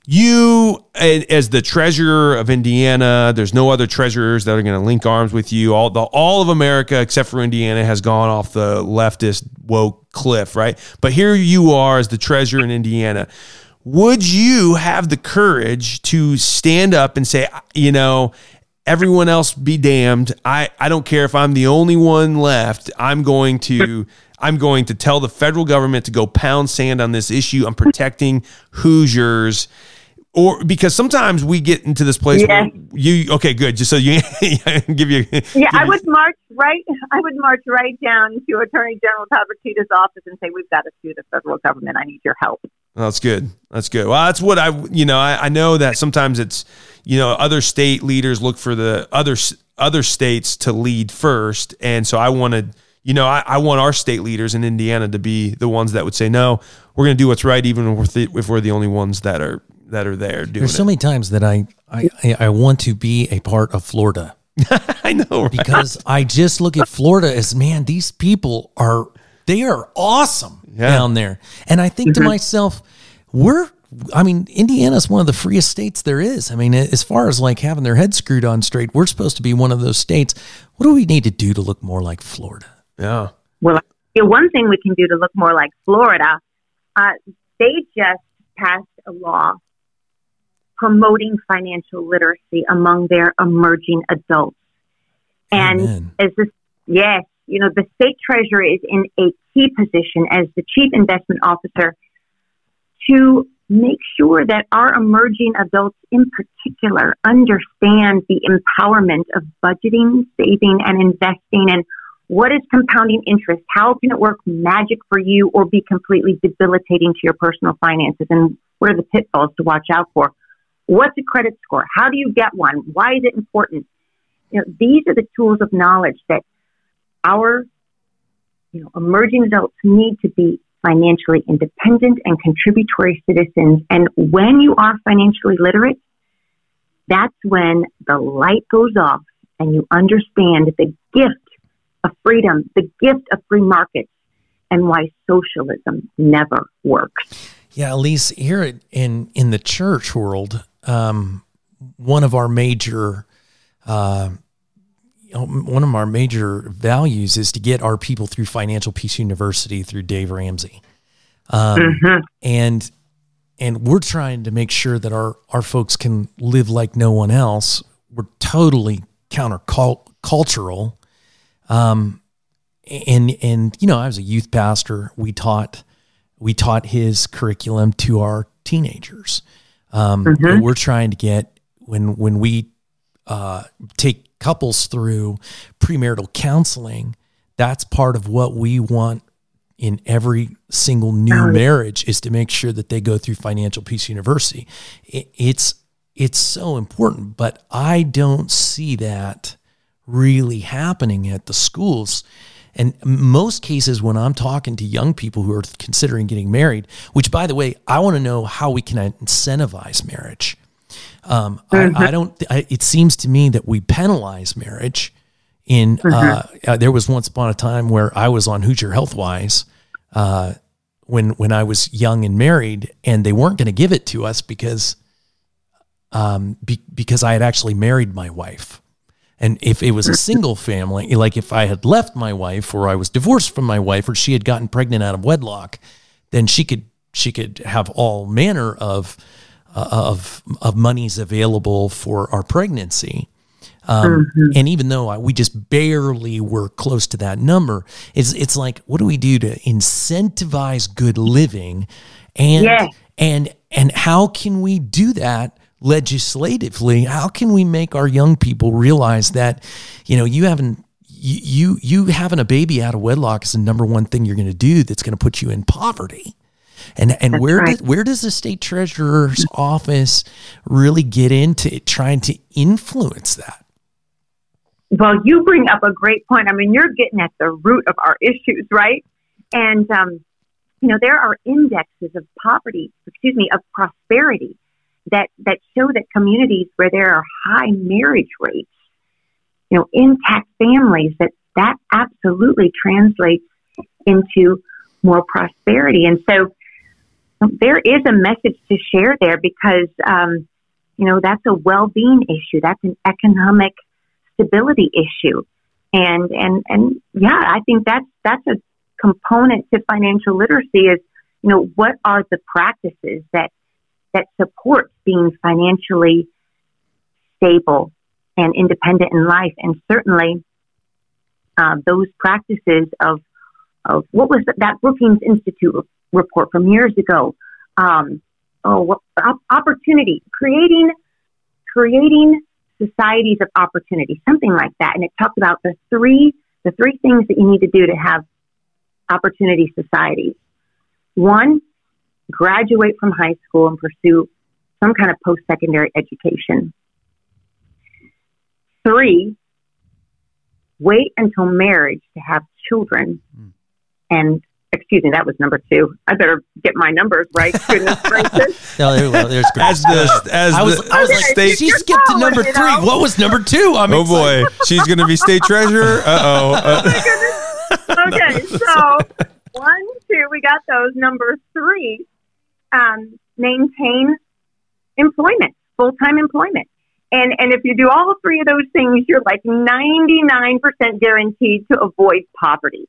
You, as the treasurer of Indiana, there's no other treasurers that are going to link arms with you. All the all of America, except for Indiana, has gone off the leftist woke cliff, right? But here you are as the treasurer in Indiana. Would you have the courage to stand up and say, you know, everyone else be damned. I, I don't care if I'm the only one left. I'm going to I'm going to tell the federal government to go pound sand on this issue. I'm protecting Hoosiers. Or because sometimes we get into this place Yeah. where you okay, good. Just so you give you Yeah, give I you- would march right. I would march right down to Attorney General Rokita's office and say, "We've got to sue the federal government. I need your help." That's good. That's good. Well, that's what I, you know, I, I know that sometimes it's, you know, other state leaders look for the other other states to lead first, and so I wanted, you know, I, I want our state leaders in Indiana to be the ones that would say, no, we're going to do what's right, even if we're, the, if we're the only ones that are that are there doing There's so it. many times that I, I I I want to be a part of Florida I know, right? because I just look at Florida as man, these people are they are awesome Yeah. down there, and I think to myself, we're. I mean, Indiana's one of the freest states there is. I mean, as far as like having their head screwed on straight, we're supposed to be one of those states. What do we need to do to look more like Florida? yeah, Well, yeah, one thing we can do to look more like Florida, uh, they just passed a law promoting financial literacy among their emerging adults. And Amen. as this, yes, you know, the state treasurer is in a key position as the chief investment officer to make sure that our emerging adults in particular understand the empowerment of budgeting, saving, and investing and what is compounding interest? How can it work magic for you or be completely debilitating to your personal finances? And what are the pitfalls to watch out for? What's a credit score? How do you get one? Why is it important? You know, these are the tools of knowledge that our you know, emerging adults need to be financially independent and contributory citizens. And when you are financially literate, that's when the light goes off and you understand the gift of freedom, the gift of free markets, and why socialism never works. Yeah, Elise, here in in the church world, um, one of our major uh, one of our major values is to get our people through Financial Peace University through Dave Ramsey, um, and and we're trying to make sure that our our folks can live like no one else. We're totally countercultural, um, and and you know, I was a youth pastor. We taught we taught his curriculum to our teenagers. Um, and we're trying to get when when we uh, take couples through premarital counseling. That's part of what we want in every single new marriage is to make sure that they go through Financial Peace University. It, it's it's so important, but I don't see that really happening at the schools. And most cases, when I'm talking to young people who are considering getting married, which by the way, I want to know how we can incentivize marriage. Um, I, I, don't. I, it seems to me that we penalize marriage. In uh, uh, there was once upon a time where I was on Hoosier Healthwise uh, when when I was young and married, and they weren't going to give it to us because um, be, because I had actually married my wife. And if it was a single family, like if I had left my wife or I was divorced from my wife or she had gotten pregnant out of wedlock, then she could she could have all manner of uh, of of monies available for our pregnancy. Um, And even though I, we just barely were close to that number, it's it's like what do we do to incentivize good living, and Yes. and and how can we do that legislatively? How can we make our young people realize that you know you haven't you you, having a baby out of wedlock is the number one thing you're going to do that's going to put you in poverty. And and where right. does where does the state treasurer's office really get into trying to influence that? Well, you bring up a great point. I mean, you're getting at the root of our issues, right? And, um, you know, there are indexes of poverty, excuse me, of prosperity that, that show that communities where there are high marriage rates, you know, intact families, that that absolutely translates into more prosperity. And so um, there is a message to share there because, um, you know, that's a well-being issue. That's an economic stability issue. And, and, and yeah, I think that's, that's a component to financial literacy is, you know, what are the practices that, that supports being financially stable and independent in life? And certainly, uh, those practices of, of what was that, that Brookings Institute report from years ago? Um, oh, opportunity, creating, creating societies of opportunity, something like that. And it talked about the three the three things that you need to do to have opportunity societies. One, graduate from high school and pursue some kind of post secondary education. Three, wait until marriage to have children. And excuse me, that was number two. I better get my numbers right. Goodness gracious. No, there, well, there's As the as I was, the I was like, state. she skipped to number three. know? What was number two? I'm Oh excited. boy, she's going to be state treasurer. Uh oh. okay, so one, two, we got those. Number three, um, maintain employment, full time employment. And and if you do all three of those things, you're like ninety nine percent guaranteed to avoid poverty.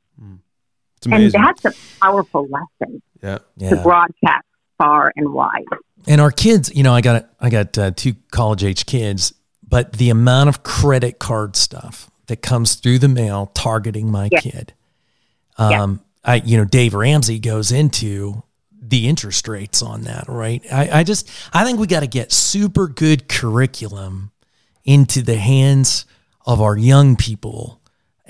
It's And that's a powerful lesson yeah. to broadcast far and wide. And our kids, you know, I got I got uh, two college age kids, but the amount of credit card stuff that comes through the mail targeting my Yeah. kid. Um, I you know, Dave Ramsey goes into the interest rates on that, right? I, I just I think we got to get super good curriculum into the hands of our young people.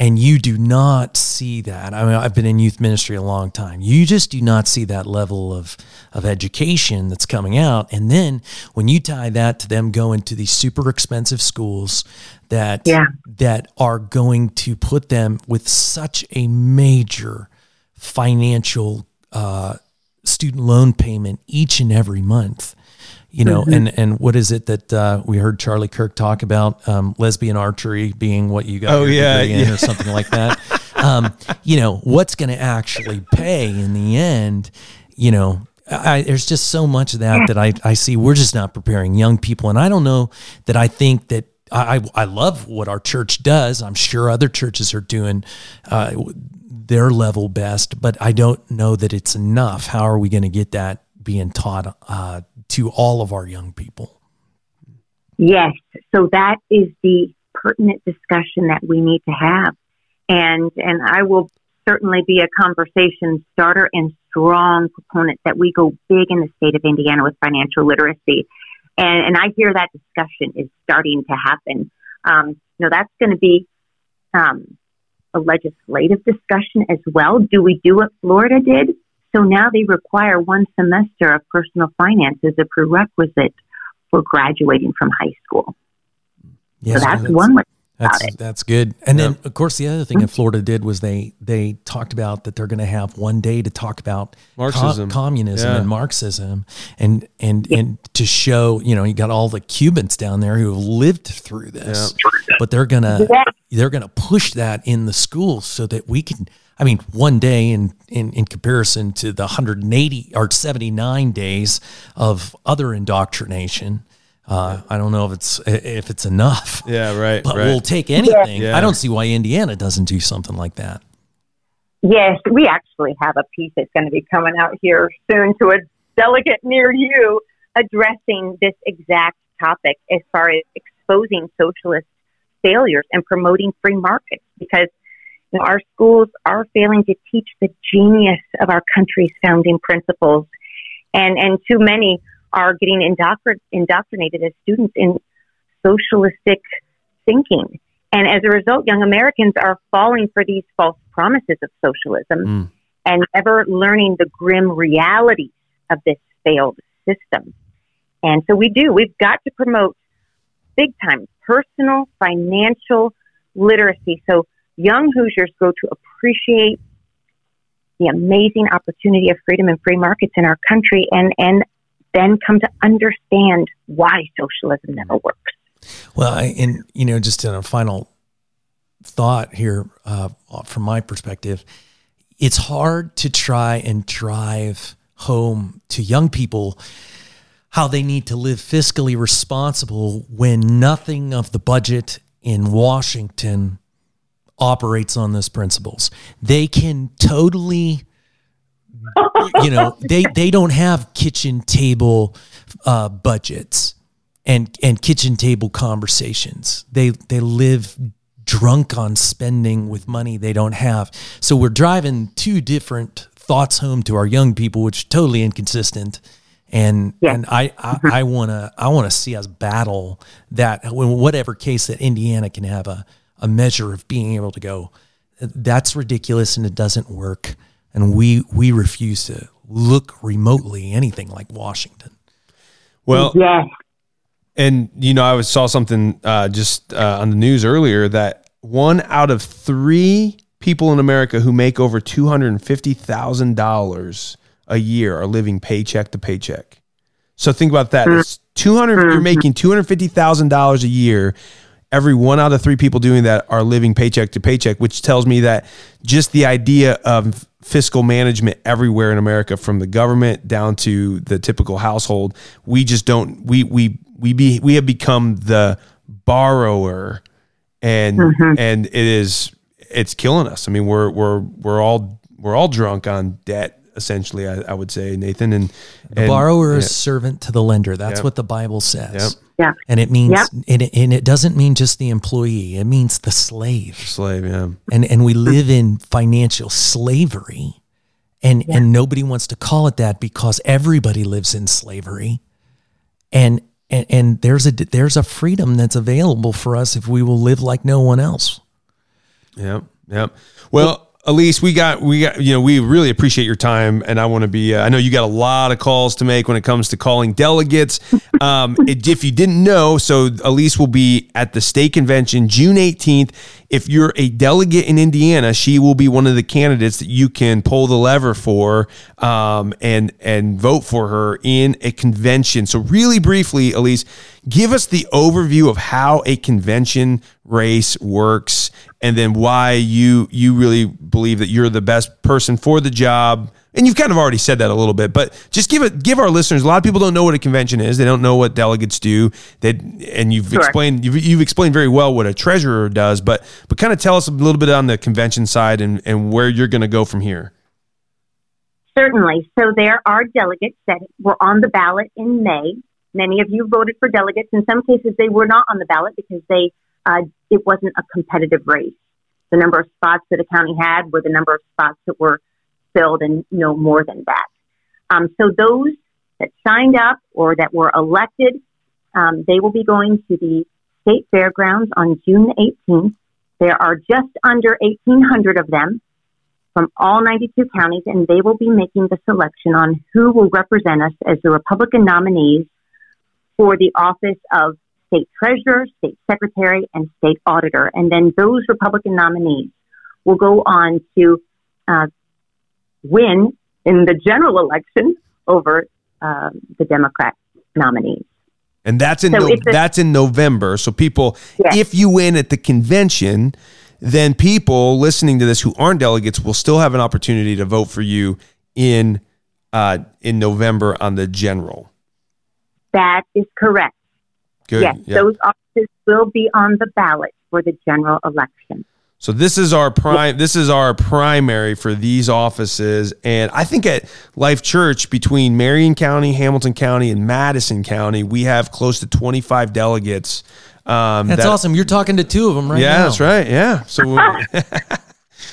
And you do not see that. I mean, I've been in youth ministry a long time. You just do not see that level of, of education that's coming out. And then when you tie that to them going to these super expensive schools that Yeah. that are going to put them with such a major financial uh, student loan payment each and every month. You know, Mm-hmm. and and what is it that uh, we heard Charlie Kirk talk about? Um, lesbian archery being what you got Oh, yeah, in yeah. or something like that. um, you know, what's going to actually pay in the end? You know, I, there's just so much of that that I, I see. We're just not preparing young people, and I don't know that I think that I I I love what our church does. I'm sure other churches are doing uh, their level best, but I don't know that it's enough. How are we going to get that being taught uh, to all of our young people? Yes. So that is the pertinent discussion that we need to have. And, and I will certainly be a conversation starter and strong proponent that we go big in the state of Indiana with financial literacy. And, and I hear that discussion is starting to happen. Um, you know, that's going to be um, a legislative discussion as well. Do we do what Florida did? So now they require one semester of personal finance as a prerequisite for graduating from high school. Yes, so that's, that's- one way That's that's good. And then of course the other thing mm-hmm. that Florida did was they they talked about that they're going to have one day to talk about Marxism. communism Yeah. and Marxism and and and to show, you know, you got all the Cubans down there who have lived through this. But they're going to Yeah. they're going to push that in the schools so that we can I mean, one day in, in, in comparison to the 180 or 79 days of other indoctrination, uh, I don't know if it's if it's enough. Yeah, right, But right. we'll take anything. Yeah. I don't see why Indiana doesn't do something like that. Yes, we actually have a piece that's going to be coming out here soon to a delegate near you addressing this exact topic as far as exposing socialist failures and promoting free markets because you know, our schools are failing to teach the genius of our country's founding principles and and too many are getting indoctr- indoctrinated as students in socialistic thinking and as a result, young Americans are falling for these false promises of socialism mm. and never learning the grim realities of this failed system. And so we do. We've got to promote big time personal financial literacy so young Hoosiers grow to appreciate the amazing opportunity of freedom and free markets in our country and, and then come to understand why socialism never works. Well, I, and you know, just in a final thought here, uh, from my perspective, it's hard to try and drive home to young people how they need to live fiscally responsible when nothing of the budget in Washington operates on those principles. They can totally you know they they don't have kitchen table uh, budgets and and kitchen table conversations. They they live drunk on spending with money they don't have. So we're driving two different thoughts home to our young people, which is totally inconsistent. And Yeah. and I I, I wanna I wanna see us battle that in whatever case that Indiana can have a, a measure of being able to go, that's ridiculous and it doesn't work. And we we refuse to look remotely anything like Washington. Well, Yes. And you know, I was saw something uh, just uh, on the news earlier that one out of three people in America who make over two hundred and fifty thousand dollars a year are living paycheck to paycheck. So think about that. It's two hundred. You're making two hundred fifty thousand dollars a year. Every one out of three people doing that are living paycheck to paycheck, which tells me that just the idea of fiscal management everywhere in America, from the government down to the typical household, we just don't. We we we be we have become the borrower, and mm-hmm. and it is it's killing us. I mean, we're we're we're all we're all drunk on debt. Essentially, I, I would say, Nathan, and, The and borrower yeah, is servant to the lender. That's Yep. what the Bible says. Yep. Yeah. And it means, Yep. and, it, and it doesn't mean just the employee, it means the slave. slave. Yeah, And, and we live in financial slavery. And, and nobody wants to call it that because everybody lives in slavery. And, and, and there's a, there's a freedom that's available for us if we will live like no one else. Yep. Yep. Well, Elise, we got we got you know we really appreciate your time, and I want to be. Uh, I know you got a lot of calls to make when it comes to calling delegates. Um, it, if you didn't know, so Elise will be at the state convention June 18th. If you're a delegate in Indiana, she will be one of the candidates that you can pull the lever for um, and and vote for her in a convention. So really briefly, Elise, give us the overview of how a convention race works and then why you you really believe that you're the best person for the job and you've kind of already said that a little bit, but just give it give our listeners. A lot of people don't know what a convention is. They don't know what delegates do. That and you've explained you've, you've explained very well what a treasurer does, but but kind of tell us a little bit on the convention side and and where you're going to go from here. Certainly. So there are delegates that were on the ballot in May. Many of you voted for delegates. In some cases, they were not on the ballot because they uh, it wasn't a competitive race. The number of spots that the county had were the number of spots that were filled, and no more than that. Um, so those that signed up or that were elected, um, they will be going to the state fairgrounds on June 18th. There are just under 1,800 of them from all 92 counties, and they will be making the selection on who will represent us as the Republican nominees for the office of state treasurer, state secretary, and state auditor. And then those Republican nominees will go on to uh, win in the general election over um, the Democrat nominees. And that's in So no, a- that's in November. So people, Yes. if you win at the convention, then people listening to this who aren't delegates will still have an opportunity to vote for you in uh, in November on the general. That is correct. Good. yes, Yeah. those offices will be on the ballot for the general election. So this is our prime. This is our primary for these offices, and I think at Life Church between Marion County, Hamilton County, and Madison County, we have close to twenty five delegates. Um, That's that- awesome. You're talking to two of them right Yeah, now. that's right. Yeah. So we-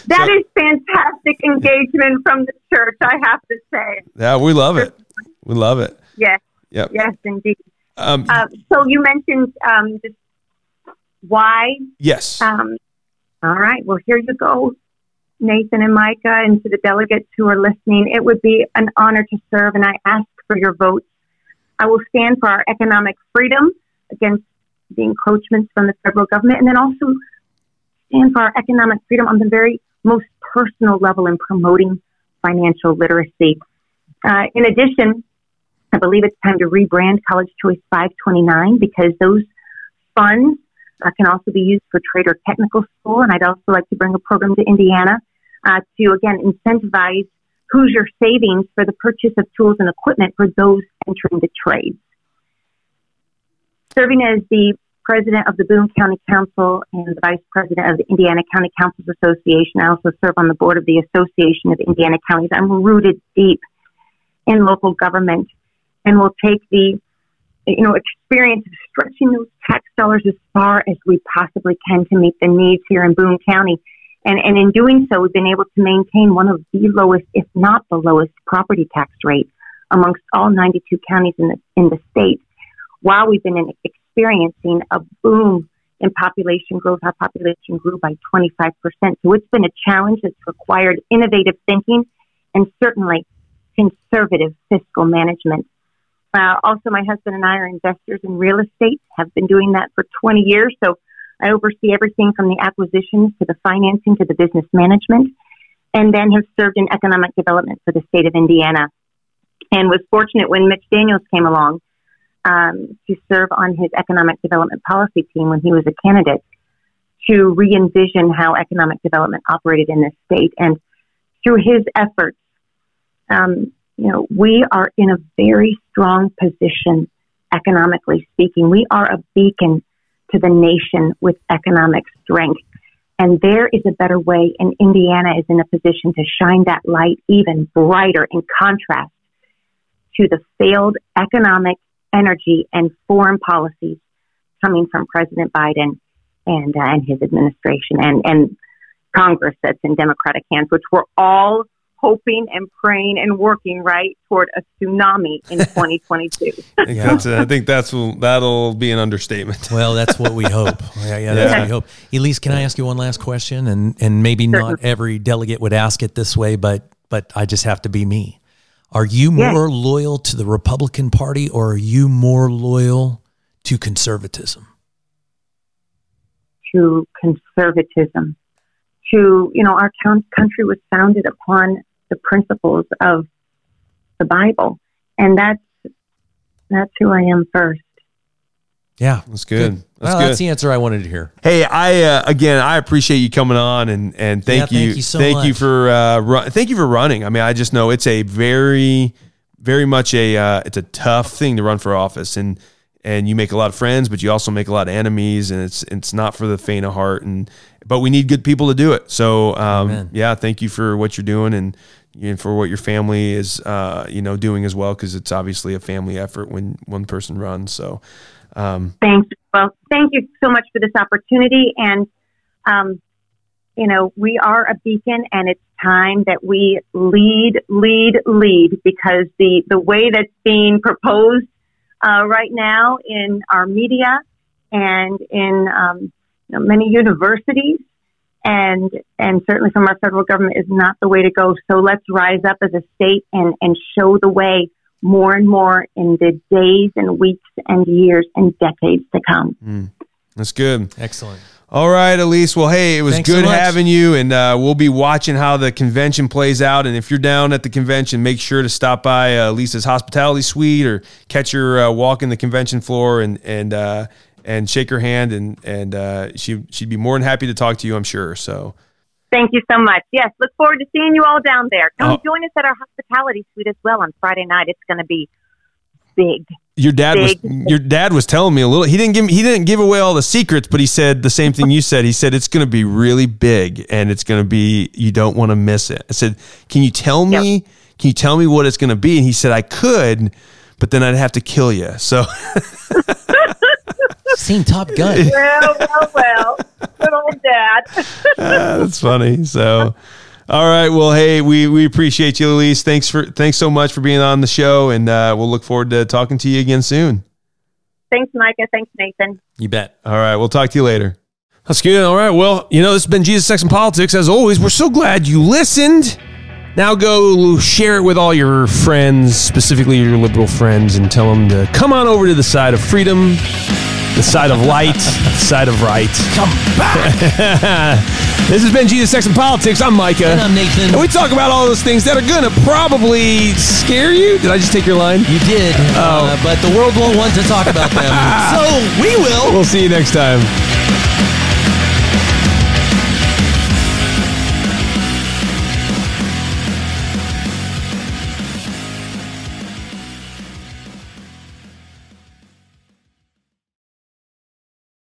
That is fantastic engagement from the church, I have to say. yeah, we love it. We love it. Yes, Yep. yes, indeed. Um, Uh, so you mentioned um, why. yes. Um, all right, well, here you go, Nathan and Micah, and to the delegates who are listening. It would be an honor to serve, and I ask for your votes. I will stand for our economic freedom against the encroachments from the federal government, and then also stand for our economic freedom on the very most personal level in promoting financial literacy. Uh, in addition, I believe it's time to rebrand College Choice 529 because those funds uh, can also be used for Trader Technical School. And I'd also like to bring a program to Indiana uh, to, again, incentivize Hoosier savings for the purchase of tools and equipment for those entering the trades. Serving as the president of the Boone County Council and the vice president of the Indiana County Councils Association, I also serve on the board of the Association of Indiana Counties. I'm rooted deep in local government and we'll take the you know experience of stretching those tax dollars as far as we possibly can to meet the needs here in Boone County. And, and in doing so, we've been able to maintain one of the lowest, if not the lowest, property tax rate amongst all 92 counties in the, in the state, while we've been in, experiencing a boom in population growth. Our population grew by 25%. So it's been a challenge that's required innovative thinking and certainly conservative fiscal management. Uh, also, my husband and I are investors in real estate, have been doing that for 20 years. So I oversee everything from the acquisitions to the financing to the business management, and then have served in economic development for the state of Indiana. And was fortunate when Mitch Daniels came along um, to serve on his economic development policy team when he was a candidate to re envision how economic development operated in this state. And through his efforts, um, you know, we are in a very strong position economically speaking. We are a beacon to the nation with economic strength. And there is a better way, and Indiana is in a position to shine that light even brighter in contrast to the failed economic, energy, and foreign policies coming from President Biden and, uh, and his administration and, and Congress that's in Democratic hands, which we're all hoping and praying and working right toward a tsunami in 2022. I think that's, I think that's that'll be an understatement. Well, that's what we hope. Yeah, yeah, that's Yeah. what we hope. Elise, can I ask you one last question? And and maybe not every delegate would ask it this way, but but I just have to be me. Are you Yes. more loyal to the Republican Party or are you more loyal to conservatism? to conservatism, to, you know, our country was founded upon the principles of the Bible. And that's, that's who I am first. Yeah, That's good. That's well, good. that's the answer I wanted to hear. Hey, I uh, again, I appreciate you coming on and and thank Yeah, you, thank you so thank you for uh, run, thank you for running. I mean, I just know it's a very, very much a uh, it's a tough thing to run for office, and and you make a lot of friends, but you also make a lot of enemies, and it's it's not for the faint of heart, and but we need good people to do it. So um, yeah, thank you for what you're doing and. And for what your family is, uh, you know, doing as well, because it's obviously a family effort when one person runs. So, um, Thanks. Well, thank you so much for this opportunity. And, um, you know, we are a beacon and it's time that we lead, lead, lead because the, the way that's being proposed, uh, right now in our media and in, um, you know, many universities and, and certainly from our federal government is not the way to go. So let's rise up as a state and, and show the way more and more in the days and weeks and years and decades to come. that's good. Excellent. All right, Elise. Well, hey, it was Thanks good much. having you, and uh, we'll be watching how the convention plays out. And if you're down at the convention, make sure to stop by uh, Lisa's hospitality suite or catch her uh, walking the convention floor and and uh, and shake her hand, and and uh, she she'd be more than happy to talk to you, I'm sure. So Thank you so much. Yes, look forward to seeing you all down there. Come Oh. join us at our hospitality suite as well on Friday night. It's going to be big. your dad was your dad was telling me a little. He didn't give me, he didn't give away all the secrets, but he said the same thing you said. He said it's going to be really big, and it's going to be you don't want to miss it. I said, can you tell me? Can you tell me what it's going to be? And he said I could, but then I'd have to kill you. So Seen Top Gun. Well, well, well. Good old dad. that's funny. So. All right. Well, hey, we, we appreciate you, Elise. Thanks for thanks so much for being on the show, and uh, we'll look forward to talking to you again soon. Thanks, Micah. Thanks, Nathan. You bet. All right. We'll talk to you later. That's good. All right. Well, you know, this has been Jesus, Sex, and Politics. As always, we're so glad you listened. Now go share it with all your friends, specifically your liberal friends, and tell them to come on over to the side of freedom, the side of light, the side of right. Come back. this has been Jesus, Sex, and Politics. I'm Micah. And I'm Nathan. And we talk about all those things that are going to probably scare you. Did I just take your line? You did, uh, but the world won't want to talk about them. so we will. We'll see you next time.